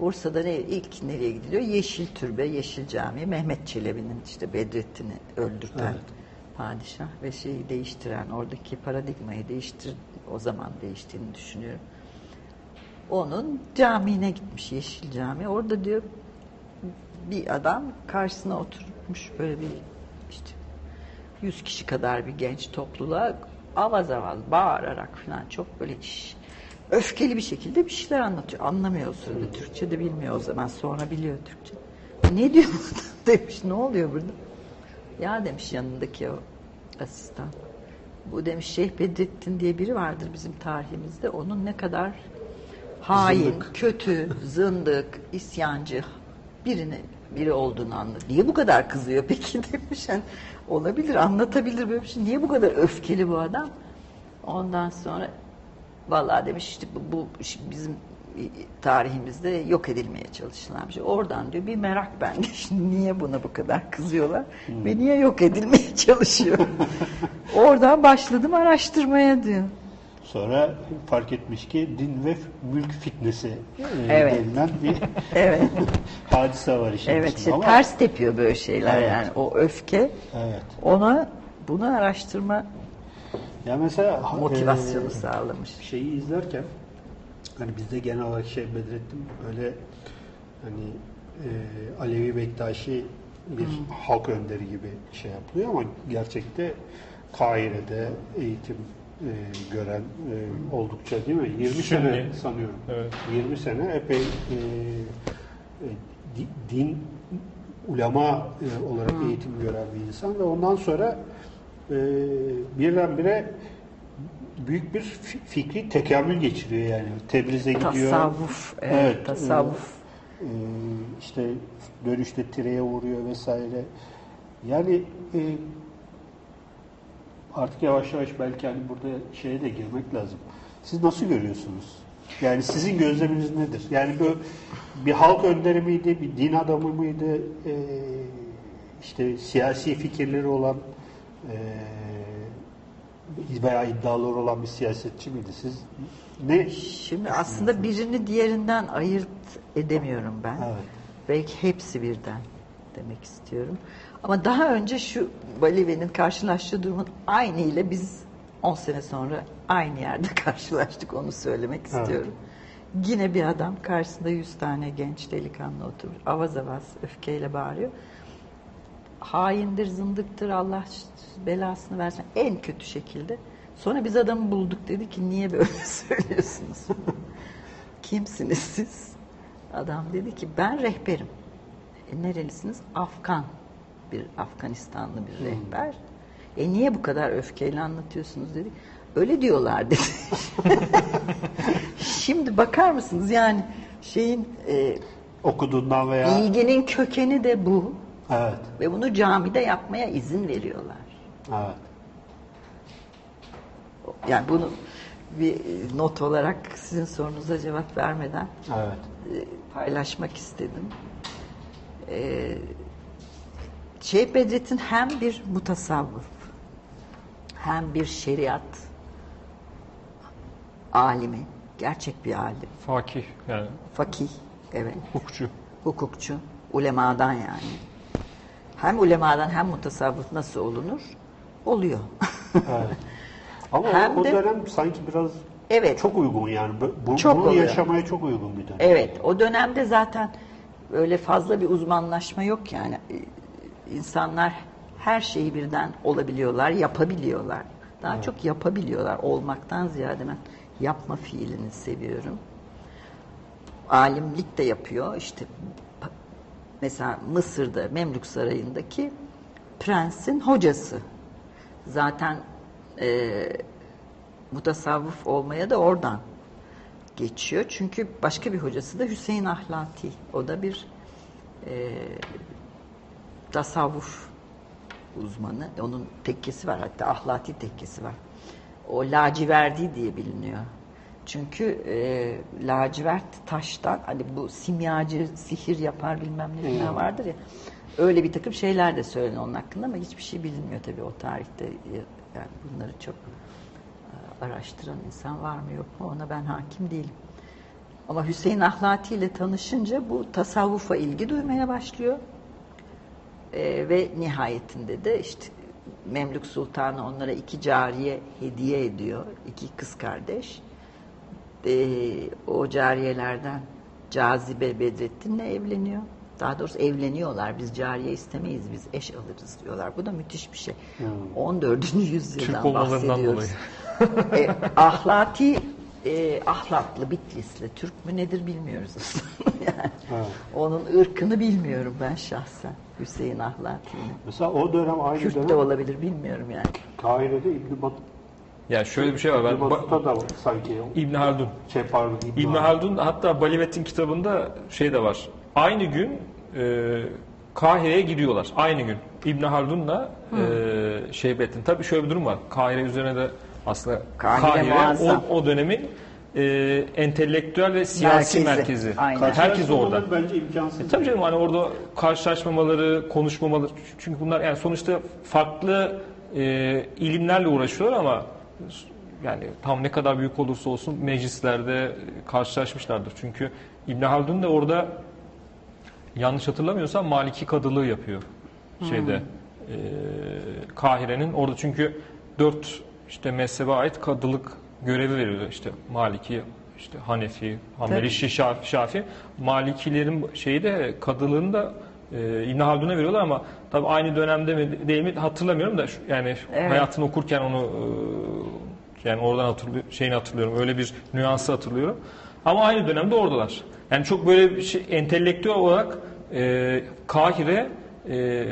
Bursa'da ne, ilk nereye gidiliyor? Yeşil Türbe, Yeşil Cami, Mehmet Çelebi'nin işte Bedrettin'i öldürten Evet. Padişah ve şeyi değiştiren, oradaki paradigmayı değiştir, o zaman değiştiğini düşünüyorum. Onun camiine gitmiş, Yeşil Cami. Orada diyor bir adam karşısına oturmuş böyle bir işte 100 kişi kadar bir genç topluluğa avaz avaz bağırarak falan çok böyle iş, öfkeli bir şekilde bir şeyler anlatıyor. Anlamıyor o sırada. Türkçe de bilmiyor o zaman. Sonra biliyor Türkçe. Ne diyor demiş. Ne oluyor burada? Ya demiş yanındaki o asistan. Bu demiş Şeyh Bedrettin diye biri vardır bizim tarihimizde. Onun ne kadar hain, Zındık. kötü, zındık, isyancı birini biri olduğunu anladı. Niye bu kadar kızıyor peki demiş. Yani olabilir, anlatabilir böyle bir şey. Niye bu kadar öfkeli bu adam? Ondan sonra vallahi demiş işte bu, bu bizim tarihimizde yok edilmeye çalışılan bir şey. Oradan diyor bir merak bende. Şimdi niye buna bu kadar kızıyorlar ve niye yok edilmeye çalışıyor? Oradan başladım araştırmaya diyor. Sonra fark etmiş ki din ve mülk fitnesi e, Evet. denilen bir Evet. hadise var işin Evet işte Ama- ters tepiyor böyle şeyler Evet. yani o öfke Evet. ona bunu araştırma Ya mesela ha- motivasyonu e, sağlamış. şeyi izlerken hani bizde genel olarak şey Bedrettin böyle hani e, Alevi Bektaşi bir halk önderi gibi şey yapılıyor ama gerçekte Kahire'de eğitim e, gören e, oldukça değil mi? 20 Sünni. sene sanıyorum. Evet. 20 sene epey e, e, di- din ulema e, olarak eğitim gören bir insan ve ondan sonra e, birdenbire büyük bir fi- fikri tekamül geçiriyor yani. Tebriz'e gidiyor. Tasavvuf, evet, tasavvuf. e, e, işte dönüşte tireye vuruyor vesaire. Yani e, artık yavaş yavaş belki hani burada şeye de girmek lazım. Siz nasıl görüyorsunuz? Yani sizin gözleminiz nedir? Yani bu bir halk önderi miydi, bir din adamı mıydı, e, işte siyasi fikirleri olan e, veya iddiaları olan bir siyasetçi miydi? Siz ne? Şimdi aslında birini diğerinden ayırt edemiyorum ben. Evet. Belki hepsi birden demek istiyorum. Ama daha önce şu Bolivya'nın karşılaştığı durumun aynı ile biz 10 sene sonra aynı yerde karşılaştık onu söylemek Evet. istiyorum. Yine bir adam karşısında 100 tane genç delikanlı oturmuş. Avaz avaz öfkeyle bağırıyor. Haindir, zındıktır, Allah belasını versin. En kötü şekilde. Sonra biz adamı bulduk dedi ki niye böyle söylüyorsunuz? Kimsiniz siz? Adam dedi ki ben rehberim. E, nerelisiniz? Afgan. Bir Afganistanlı bir rehber. E niye bu kadar öfkeyle anlatıyorsunuz dedi. Öyle diyorlar dedi. Şimdi bakar mısınız yani şeyin e, Okuduğundan veya ilginin kökeni de bu evet, ve bunu camide yapmaya izin veriyorlar. evet. Yani bunu bir not olarak sizin sorunuza cevap vermeden Evet. e, paylaşmak istedim. E, Şeyh Bedrettin hem bir mutasavvıf hem bir şeriat alimi, gerçek bir alim, Fakih yani fakih, evet, hukukçu. hukukçu, ulemadan yani. Hem ulemadan hem mutasavvıf nasıl olunur? Oluyor. evet. Ama Hem o, de- dönem sanki biraz Evet. çok uygun yani. Bu, Çok bunu oluyor. yaşamaya çok uygun bir dönem. Evet, o dönemde zaten öyle fazla bir uzmanlaşma yok yani. Ee, İnsanlar her şeyi birden olabiliyorlar, yapabiliyorlar. Daha çok yapabiliyorlar. Olmaktan ziyade ben yapma fiilini seviyorum. Alimlik de yapıyor. İşte mesela Mısır'da Memlük Sarayı'ndaki prensin hocası. Zaten e, mutasavvıf olmaya da oradan geçiyor. Çünkü başka bir hocası da Hüseyin Ahlati. O da bir e, tasavvuf uzmanı. Onun tekkesi var hatta Ahlati tekkesi var. O laciverdi diye biliniyor. Çünkü e, lacivert taştan hani bu simyacı sihir yapar bilmem ne falan vardır ya. Öyle bir takım şeyler de söyleniyor onun hakkında ama hiçbir şey bilinmiyor tabii o tarihte. Yani bunları çok e, araştıran insan var mı yok mu ona ben hakim değilim. Ama Hüseyin Ahlati ile tanışınca bu tasavvufa ilgi duymaya başlıyor. Ee, ve nihayetinde de işte Memlük Sultanı onlara iki cariye hediye ediyor. iki kız kardeş. Ee, o cariyelerden Cazibe Bedrettin'le evleniyor. Daha doğrusu evleniyorlar. Biz cariye istemeyiz, biz eş alırız diyorlar. Bu da müthiş bir şey. 14. yüzyıldan Türk bahsediyoruz. e, ahlati e, ahlatlı, bitlisli, Türk mü nedir bilmiyoruz aslında. yani. Evet. Onun ırkını bilmiyorum ben şahsen. Hüseyin Ahlati'ni. Mesela o dönem aynı Kürt de dönem olabilir bilmiyorum yani. Kahire'de İbn Bat Yani şöyle bir şey var. Ben İbn Battuta da sanki İbn Haldun. şey pardon İbn İbn Haldun hatta Balivet'in kitabında şey de var. Aynı gün e, Kahire'ye gidiyorlar aynı gün. İbn Haldun'la e, Şeybettin. Tabii şöyle bir durum var. Kahire üzerine de aslında Kahire Kahire, o, o dönemin e, entelektüel ve siyasi Merkezi. merkezi. Aynen. Herkes orada. Bence imkansız. E, tabii canım hani orada karşılaşmamaları, konuşmamaları çünkü bunlar yani sonuçta farklı e, ilimlerle uğraşıyorlar ama yani tam ne kadar büyük olursa olsun meclislerde karşılaşmışlardır. Çünkü İbn Haldun da orada yanlış hatırlamıyorsam Maliki kadılığı yapıyor şeyde e, Kahire'nin orada çünkü dört işte mezhebe ait kadılık görevi veriliyor işte Maliki işte Hanefi, Hanbeli. Şafi, Şafi. Malikilerin şeyi de kadılığını da e, İbn Haldun'a veriyorlar ama tabii aynı dönemde mi değil mi hatırlamıyorum da şu- yani Evet. hayatını okurken onu e, yani oradan hatırlıyor, şeyini hatırlıyorum. Öyle bir nüansı hatırlıyorum. Ama aynı dönemde oradalar. Yani çok böyle bir şey entelektüel olarak e, Kahire e,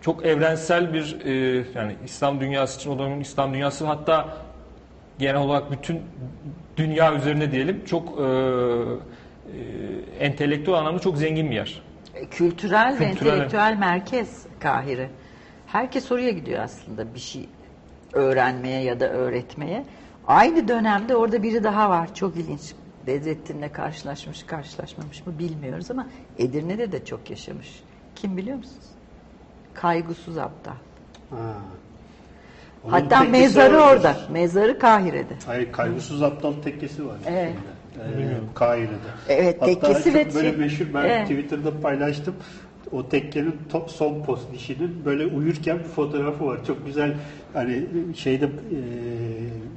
çok evrensel bir e, yani İslam dünyası için o dönemin İslam dünyası hatta genel olarak bütün dünya üzerine diyelim çok e, e, entelektüel anlamda çok zengin bir yer. Kültürel ve Kültürel. entelektüel merkez Kahire. Herkes oraya gidiyor aslında bir şey öğrenmeye ya da öğretmeye. Aynı dönemde orada biri daha var. Çok ilginç. Bedrettin'le karşılaşmış, karşılaşmamış mı bilmiyoruz ama Edirne'de de çok yaşamış. Kim biliyor musunuz? Kaygısız Abdal. Ha. Onun Hatta tekkesi mezarı vardır. orada. Mezarı Kahire'de. Hayır, kaygısız aptal tekkesi var. Evet. içinde. Ee, Kahire'de. Evet, Hatta tekkesi ve böyle meşhur ben Evet. Twitter'da paylaştım. O tekkenin top son post dişinin böyle uyurken bir fotoğrafı var. Çok güzel hani şeyde e,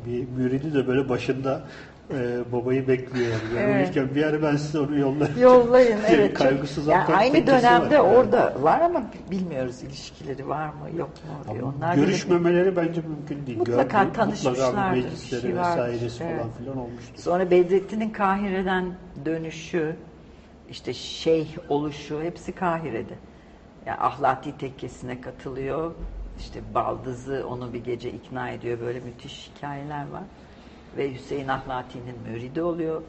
bir müridi de böyle başında e, babayı bekliyor yani. Evet. Uyurken bir ara ben size onu yollarım. Yollayın evet. çok- Kaygısız Yani aynı dönemde var. orada var ama bilmiyoruz ilişkileri var mı yok mu diye. Onlar bile- Görüşmemeleri bence mümkün değil. Mutlaka Gördüğü- tanışmışlardır, Mutlaka şey vesairesi Evet. falan filan olmuştur. Sonra Bedrettin'in Kahire'den dönüşü, işte şeyh oluşu hepsi Kahire'de. Yani Ahlati tekkesine katılıyor. İşte baldızı onu bir gece ikna ediyor. Böyle müthiş hikayeler var. Ve Hüseyin Ahlati'nin müridi oluyor.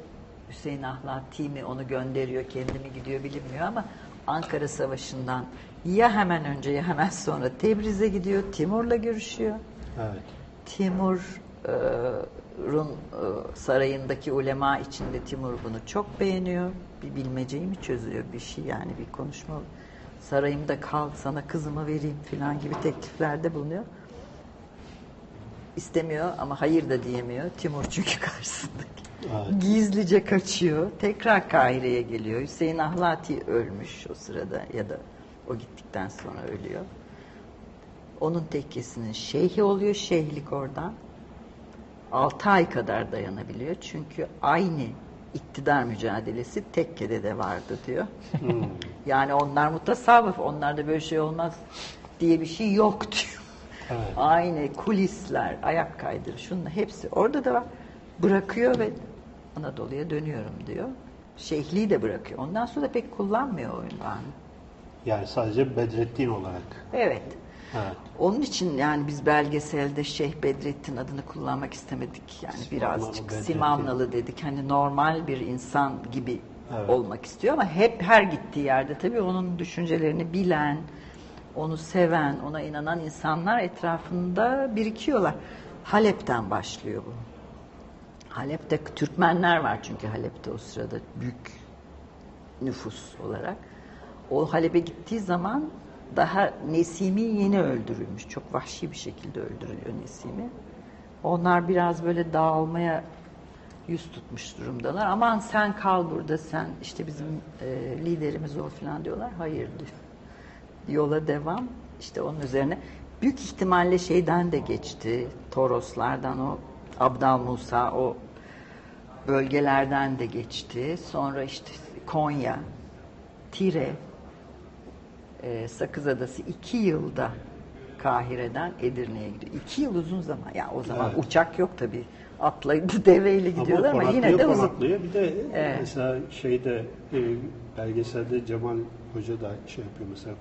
Hüseyin Ahlati mi onu gönderiyor, kendi mi gidiyor bilinmiyor ama Ankara Savaşı'ndan ya hemen önce ya hemen sonra Tebriz'e gidiyor. Timur'la görüşüyor. Evet. Timur'un e, sarayındaki ulema içinde Timur bunu çok beğeniyor. Bir bilmeceyi mi çözüyor bir şey yani bir konuşma. Sarayımda kal sana kızımı vereyim falan gibi tekliflerde bulunuyor. İstemiyor ama hayır da diyemiyor. Timur çünkü karşısındaki. Evet. Gizlice kaçıyor. Tekrar Kahire'ye geliyor. Hüseyin Ahlati ölmüş o sırada ya da o gittikten sonra ölüyor. Onun tekkesinin şeyhi oluyor. Şeyhlik oradan. 6 ay kadar dayanabiliyor. Çünkü aynı iktidar mücadelesi tekkede de vardı diyor. yani onlar mutasavvıf. Onlarda böyle şey olmaz diye bir şey yok diyor. Evet. Aynı kulisler, ayak kaydırı, şunlar hepsi orada da var. Bırakıyor ve Anadolu'ya dönüyorum diyor. Şeyhliği de bırakıyor. Ondan sonra da pek kullanmıyor o ünvanı. Yani sadece Bedrettin olarak. Evet. Evet. Onun için yani biz belgeselde Şeyh Bedrettin adını kullanmak istemedik. Yani Simamnalı birazcık Bedrettin. Simamnalı dedik. Hani normal bir insan gibi Evet. olmak istiyor ama hep her gittiği yerde tabii onun düşüncelerini bilen, onu seven, ona inanan insanlar etrafında birikiyorlar. Halep'ten başlıyor bu. Halep'te Türkmenler var çünkü Halep'te o sırada büyük nüfus olarak. O Halep'e gittiği zaman daha Nesimi yeni öldürülmüş. Çok vahşi bir şekilde öldürülüyor Nesimi. Onlar biraz böyle dağılmaya yüz tutmuş durumdalar. Aman sen kal burada sen işte bizim e, liderimiz ol falan diyorlar. Hayır diyor. Yola devam. İşte onun üzerine büyük ihtimalle şeyden de geçti. Toroslardan o Abdal Musa o bölgelerden de geçti. Sonra işte Konya, Tire, e, Sakız Adası iki yılda Kahire'den Edirne'ye gidiyor. İki yıl uzun zaman. Ya o zaman Evet. uçak yok tabii. Atlayıp deveyle gidiyorlar ama, yine de uzun. Bir de Evet. mesela şeyde e, belgeselde Cemal Hoca da şey yapıyor mesela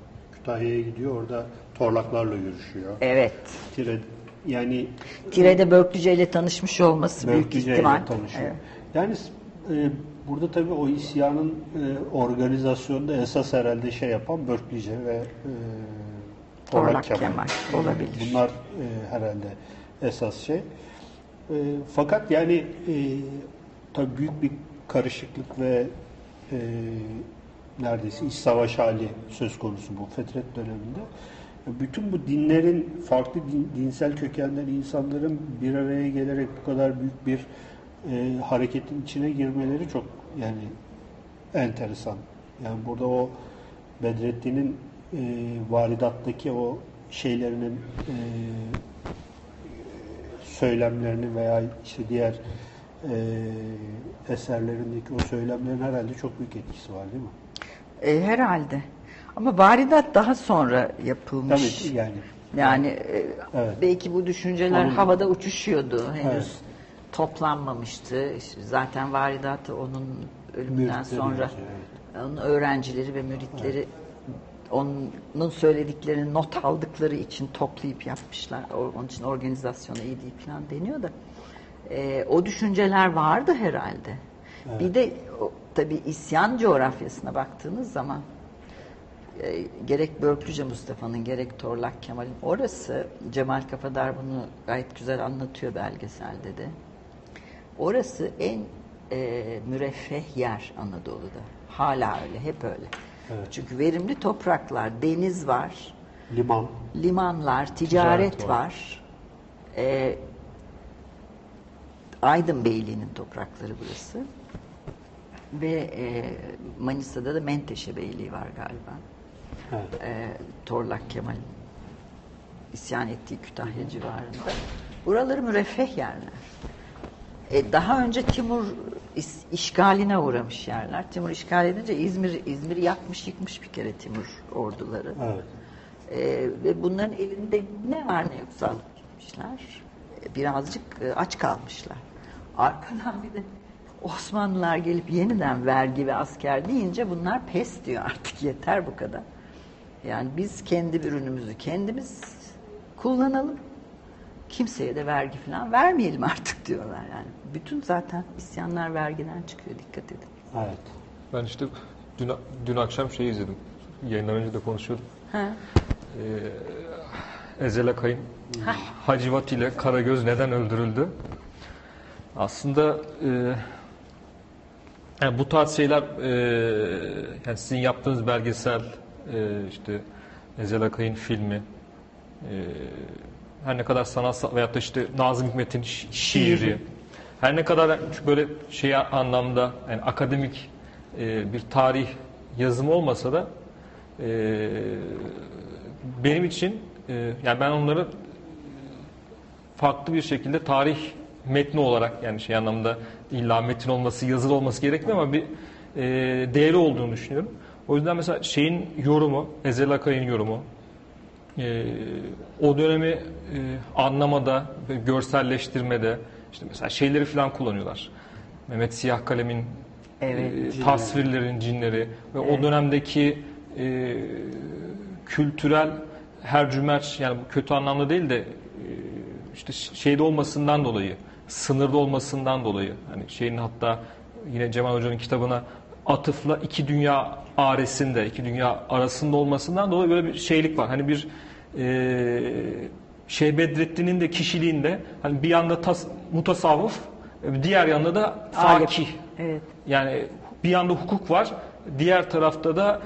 Kütahya'ya gidiyor orada torlaklarla yürüşüyor. Evet. Tire, yani Tire'de Börklüce ile tanışmış olması büyük Börklüce ile ihtimal. tanışıyor. Evet. Yani e, burada tabii o isyanın e, organizasyonunda esas herhalde şey yapan Börklüce ve e, Torlak Kemal olabilir. Bunlar e, herhalde esas şey. E, fakat yani e, tabii büyük bir karışıklık ve e, neredeyse iç savaş hali söz konusu bu Fetret döneminde. Bütün bu dinlerin, farklı din- dinsel kökenden insanların bir araya gelerek bu kadar büyük bir e, hareketin içine girmeleri çok yani enteresan. Yani burada o Bedrettin'in e, varidattaki o şeylerinin e, söylemlerini veya işte diğer e, eserlerindeki o söylemlerin herhalde çok büyük etkisi var değil mi? E, herhalde. Ama varidat daha sonra yapılmış. Tabii yani. Yani e, Evet. belki bu düşünceler Onun- havada uçuşuyordu. Henüz Evet. toplanmamıştı. İşte zaten varidatı onun ölümünden Müritleri sonra yazıyor, onun öğrencileri ve müritleri onun söylediklerini not aldıkları için toplayıp yapmışlar. Onun için organizasyona iyi değil falan deniyor da. E, o düşünceler vardı herhalde. Bir de o, tabii isyan coğrafyasına baktığınız zaman e, gerek Börklüce Mustafa'nın gerek Torlak Kemal'in orası Cemal Kafadar bunu gayet güzel anlatıyor belgeselde de. Orası en e, müreffeh yer Anadolu'da. Hala öyle, hep öyle. Çünkü verimli topraklar, deniz var, Liman. limanlar, ticaret, Ticaret var. var. E, Aydın Beyliği'nin toprakları burası. Ve e, Manisa'da da Menteşe Beyliği var galiba. Evet. E, Torlak Kemal'in isyan ettiği Kütahya civarında. Buraları müreffeh yerler. E, daha önce Timur is- işgaline uğramış yerler. Timur işgal edince İzmir İzmir'i yakmış yıkmış bir kere Timur orduları. Evet. Ee, ve bunların elinde ne var ne yoksa alıp gitmişler. Ee, birazcık e, aç kalmışlar. Arkadan bir de Osmanlılar gelip yeniden vergi ve asker deyince bunlar pes diyor artık yeter bu kadar. Yani biz kendi ürünümüzü kendimiz kullanalım. Kimseye de vergi falan vermeyelim artık diyorlar yani. Bütün zaten isyanlar vergiden çıkıyor dikkat edin. Evet. Ben işte dün, dün akşam şey izledim. Yayından önce de konuşuyordum. Ha. Ee, Ezel Akay'ın Hacivat ile Karagöz neden öldürüldü? Aslında e, yani bu tarz şeyler e, yani sizin yaptığınız belgesel e, işte Ezel Akay'ın filmi e, her ne kadar sanatsal veyahut da işte Nazım Hikmet'in şi- şiiri. her ne kadar böyle şey anlamda yani akademik e, bir tarih yazımı olmasa da e, benim için e, yani ben onları farklı bir şekilde tarih metni olarak yani şey anlamda illa metin olması, yazılı olması gerekmiyor ama bir e, değeri olduğunu düşünüyorum. O yüzden mesela şeyin yorumu, Ezel Akay'ın yorumu, e, o dönemi e, anlamada ve görselleştirmede işte mesela şeyleri falan kullanıyorlar. Mehmet Siyah Kalem'in Evet. e, tasvirlerin cinleri ve o dönemdeki e, kültürel hercümerç yani bu kötü anlamda değil de e, işte şeyde olmasından dolayı sınırda olmasından dolayı hani şeyin hatta yine Cemal Hoca'nın kitabına atıfla iki dünya aresinde iki dünya arasında olmasından dolayı böyle bir şeylik var. Hani bir e, Şeyh Bedrettin'in de kişiliğinde hani bir yanda tas, mutasavvıf diğer yanda da fakih. Evet. Yani bir yanda hukuk var, diğer tarafta da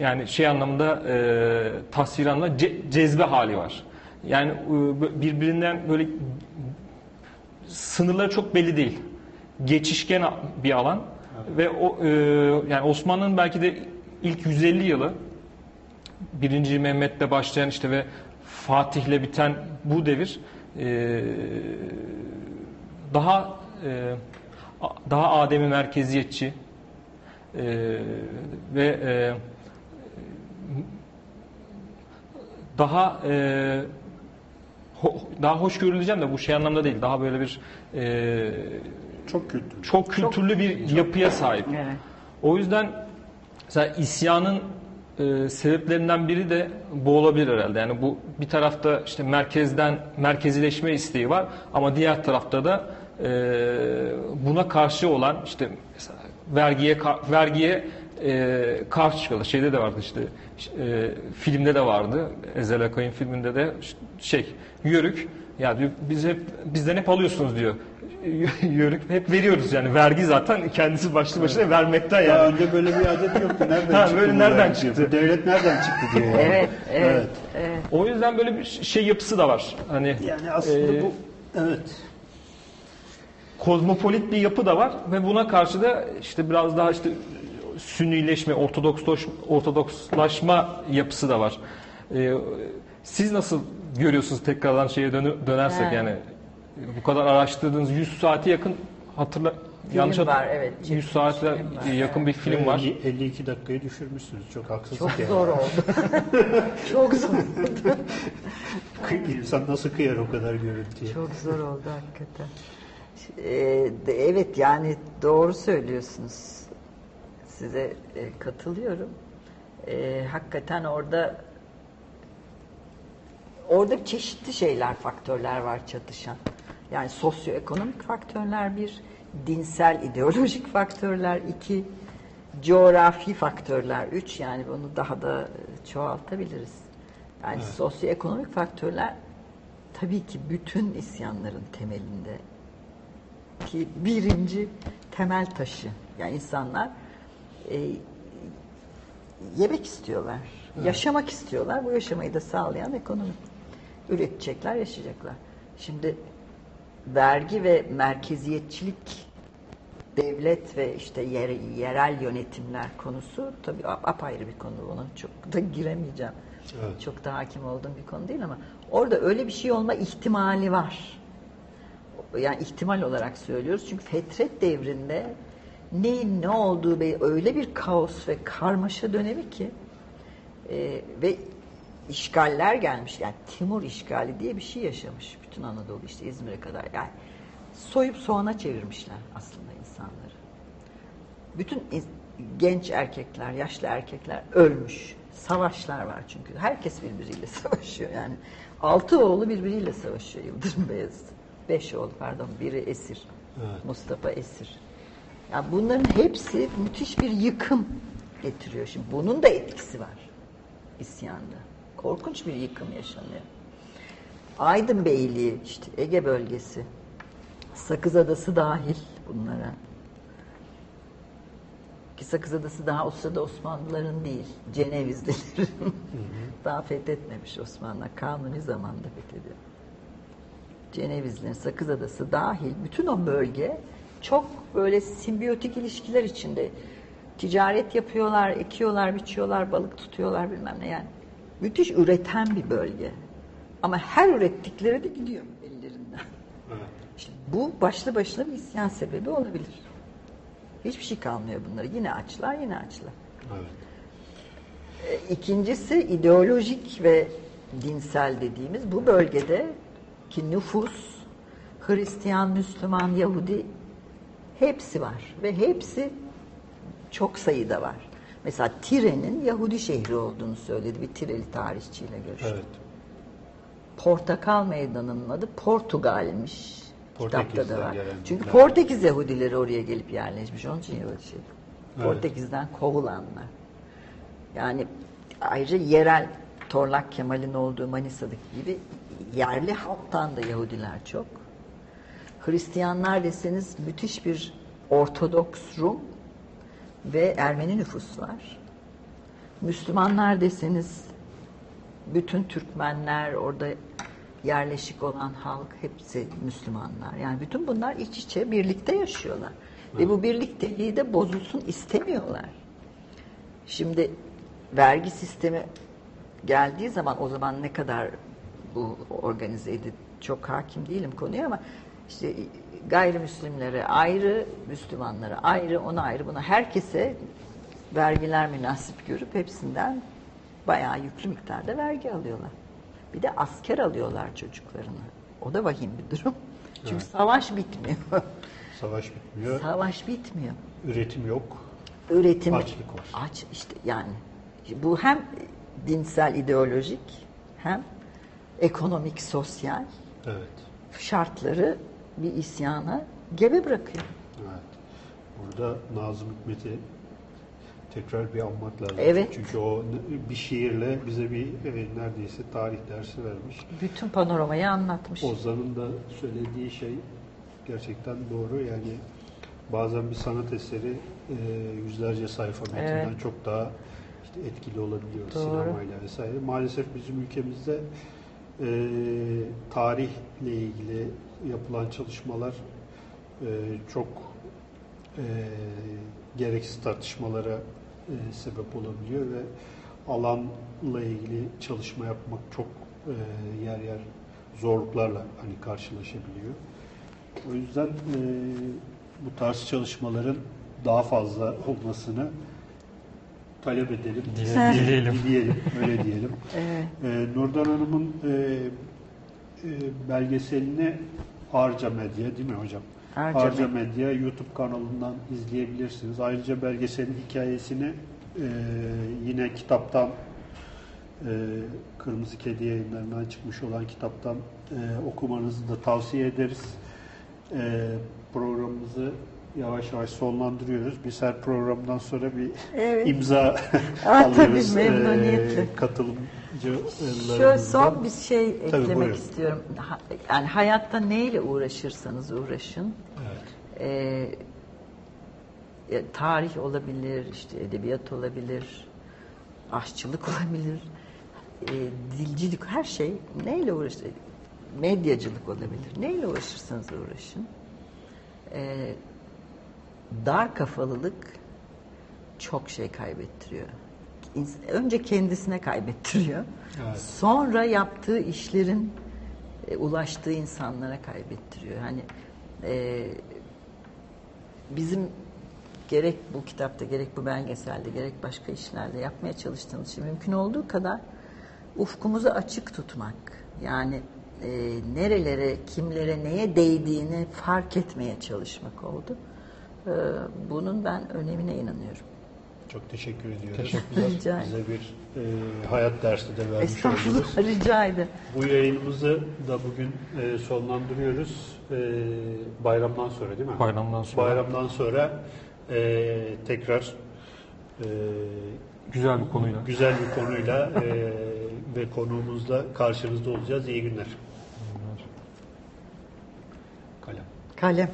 yani şey anlamda e, tasvir anlamda ce- cezbe hali var. Yani e, birbirinden böyle sınırları çok belli değil. Geçişken bir alan ve o e, yani Osmanlı'nın belki de ilk 150 yılı birinci Mehmet'le başlayan işte ve Fatih'le biten bu devir e, daha e, daha Adem'i merkeziyetçi e, ve e, daha e, ho- daha hoş görüleceğim de bu şey anlamda değil. Daha böyle bir e, Çok kültürlü. çok kültürlü bir yapıya sahip. Evet. O yüzden mesela isyanın e, sebeplerinden biri de bu olabilir herhalde. Yani bu bir tarafta işte merkezden merkezileşme isteği var ama diğer tarafta da e, buna karşı olan işte mesela vergiye vergiye e, karşı çıkıyorlar. Şeyde de vardı işte e, filmde de vardı. Ezel Akay'ın filminde de şey Yörük ya diyor biz hep bizden hep alıyorsunuz diyor. Yörük hep veriyoruz yani vergi zaten kendisi başlı başına vermekten yani. Ya önce böyle bir adet yoktu. Nereden Ha, çıktı? böyle nereden vergi? çıktı? Bu devlet nereden çıktı diyor. yani. Evet, evet, Evet. evet. O yüzden böyle bir şey yapısı da var. Hani Yani aslında e, bu evet. kozmopolit bir yapı da var ve buna karşı da işte biraz daha işte sünnileşme, ortodoksloş, ortodokslaşma yapısı da var. Ee, siz nasıl görüyorsunuz tekrardan şeye dönü- dönersek He. yani bu kadar araştırdığınız 100 saati yakın hatırla yanlış var, hatır- evet, 100 çekilmiş saate film var, yakın bir film var. 50 52 dakikayı düşürmüşsünüz. Çok haksızlık Çok yani. zor oldu. Çok zor. Kı- İnsan nasıl kıyar o kadar görüntüye? Çok zor oldu hakikaten. Ee, evet yani doğru söylüyorsunuz. Size e, katılıyorum. Ee, hakikaten orada orada çeşitli şeyler, faktörler var çatışan. Yani sosyoekonomik faktörler bir, dinsel, ideolojik faktörler iki, coğrafi faktörler üç. Yani bunu daha da e, çoğaltabiliriz. Yani sosyoekonomik faktörler tabii ki bütün isyanların temelinde ki birinci temel taşı. Yani insanlar e, yemek istiyorlar, yaşamak istiyorlar. Bu yaşamayı da sağlayan ekonomi. Üretecekler, yaşayacaklar. Şimdi vergi ve merkeziyetçilik devlet ve işte yer, yerel yönetimler konusu tabii apayrı bir konu. Ona çok da giremeyeceğim. Evet. Çok da hakim olduğum bir konu değil ama orada öyle bir şey olma ihtimali var. Yani ihtimal olarak söylüyoruz. Çünkü fetret devrinde neyin ne olduğu be öyle bir kaos ve karmaşa dönemi ki e, ve işgaller gelmiş. Yani Timur işgali diye bir şey yaşamış bütün Anadolu işte İzmir'e kadar. Yani soyup soğana çevirmişler aslında insanları. Bütün genç erkekler, yaşlı erkekler ölmüş. Savaşlar var çünkü. Herkes birbiriyle savaşıyor yani. Altı oğlu birbiriyle savaşıyor Yıldırım Beyazıt. Beş oğlu pardon, biri esir. Evet. Mustafa esir. Ya bunların hepsi müthiş bir yıkım getiriyor. Şimdi bunun da etkisi var isyanda. Korkunç bir yıkım yaşanıyor. Aydın Beyliği, işte Ege bölgesi, Sakız Adası dahil bunlara. Ki Sakız Adası daha o sırada Osmanlıların değil, Cenevizlilerin. daha fethetmemiş Osmanlı. Kanuni zamanda fethediyor. Cenevizlilerin, Sakız Adası dahil bütün o bölge çok böyle simbiyotik ilişkiler içinde. Ticaret yapıyorlar, ekiyorlar, biçiyorlar, balık tutuyorlar bilmem ne yani. Müthiş üreten bir bölge. Ama her ürettikleri de gidiyor ellerinden. Evet. İşte bu başlı başına bir isyan sebebi olabilir. Hiçbir şey kalmıyor bunlara. Yine açlar, yine açlar. Evet. E, İkincisi ideolojik ve dinsel dediğimiz bu bölgede ki nüfus Hristiyan, Müslüman, Yahudi hepsi var ve hepsi çok sayıda var. Mesela Tire'nin Yahudi şehri olduğunu söyledi bir Tireli tarihçiyle görüştüm. Evet. Portakal Meydanı'nın adı Portugal'miş. Kitapta da var. Çünkü bir- Portekiz Yahudileri oraya gelip yerleşmiş. Onun için Yahudi şey. Evet. Portekiz'den kovulanlar. Yani ayrıca yerel Torlak Kemal'in olduğu Manisa'daki gibi yerli halktan da Yahudiler çok. Hristiyanlar deseniz müthiş bir Ortodoks Rum ve Ermeni nüfus var. Müslümanlar deseniz bütün Türkmenler orada yerleşik olan halk hepsi Müslümanlar. Yani bütün bunlar iç içe birlikte yaşıyorlar. Ve bu birlikteliği de bozulsun istemiyorlar. Şimdi vergi sistemi geldiği zaman o zaman ne kadar bu organizeydi çok hakim değilim konuya ama işte gayrimüslimlere ayrı, Müslümanlara ayrı, ona ayrı, buna herkese vergiler münasip görüp hepsinden bayağı yüklü miktarda vergi alıyorlar. Bir de asker alıyorlar çocuklarını. O da vahim bir durum. Çünkü savaş bitmiyor. Savaş bitmiyor. savaş bitmiyor. Üretim yok. Üretim Açlık var. aç işte yani Bu hem dinsel ideolojik hem ekonomik sosyal Evet. şartları bir isyana gebe bırakıyor. Evet. Burada Nazım Hikmet'i tekrar bir anmak lazım. Evet. Çünkü o bir şiirle bize bir e, neredeyse tarih dersi vermiş. Bütün panoramayı anlatmış. Ozan'ın da söylediği şey gerçekten doğru. Yani bazen bir sanat eseri e, yüzlerce sayfa metinden Evet. çok daha işte etkili olabiliyor Doğru. sinemayla vesaire. Maalesef bizim ülkemizde e, tarihle ilgili yapılan çalışmalar e, çok e, gereksiz tartışmalara e, sebep olabiliyor ve alanla ilgili çalışma yapmak çok e, yer yer zorluklarla hani karşılaşabiliyor. O yüzden e, bu tarz çalışmaların daha fazla olmasını talep edelim. Dile- dileyelim. Dileyelim, öyle diyelim. Evet. Ee, Nurdan Hanım'ın e, e, belgeselini Arca Medya değil mi hocam? Arca Arca, Medya. Medya YouTube kanalından izleyebilirsiniz. Ayrıca belgeselin hikayesini e, yine kitaptan e, Kırmızı Kedi yayınlarından çıkmış olan kitaptan e, okumanızı da tavsiye ederiz. E, programımızı yavaş yavaş sonlandırıyoruz. Biz her programdan sonra bir Evet. imza Ah, tabii, alıyoruz. memnuniyetle. E, katılımcılarımızdan. Şöyle son bir şey Tabii, eklemek buyurun. istiyorum. Yani hayatta neyle uğraşırsanız uğraşın, Evet. Ee, tarih olabilir, işte edebiyat olabilir, aşçılık olabilir, e, dilcilik, her şey neyle uğraşır? Medyacılık olabilir. Neyle uğraşırsanız uğraşın. Ee, dar kafalılık çok şey kaybettiriyor. Önce kendisine kaybettiriyor. Evet. Sonra yaptığı işlerin e, ulaştığı insanlara kaybettiriyor. Hani e, bizim gerek bu kitapta gerek bu belgeselde gerek başka işlerde yapmaya çalıştığımız şey mümkün olduğu kadar ufkumuzu açık tutmak. Yani e, nerelere, kimlere, neye değdiğini fark etmeye çalışmak oldu. E, bunun ben önemine inanıyorum. Çok teşekkür ediyoruz. Teşekkürler. Rica ederim. Bize bir e, hayat dersi de vermiş oldunuz. Estağfurullah, rica ederim. Bu yayınımızı da bugün e, sonlandırıyoruz. E, bayramdan sonra değil mi? Bayramdan sonra. Bayramdan sonra e, tekrar e, Güzel bir konuyla. güzel bir konuyla e, ve konuğumuzla karşınızda olacağız. İyi günler. Kalem. Kalem.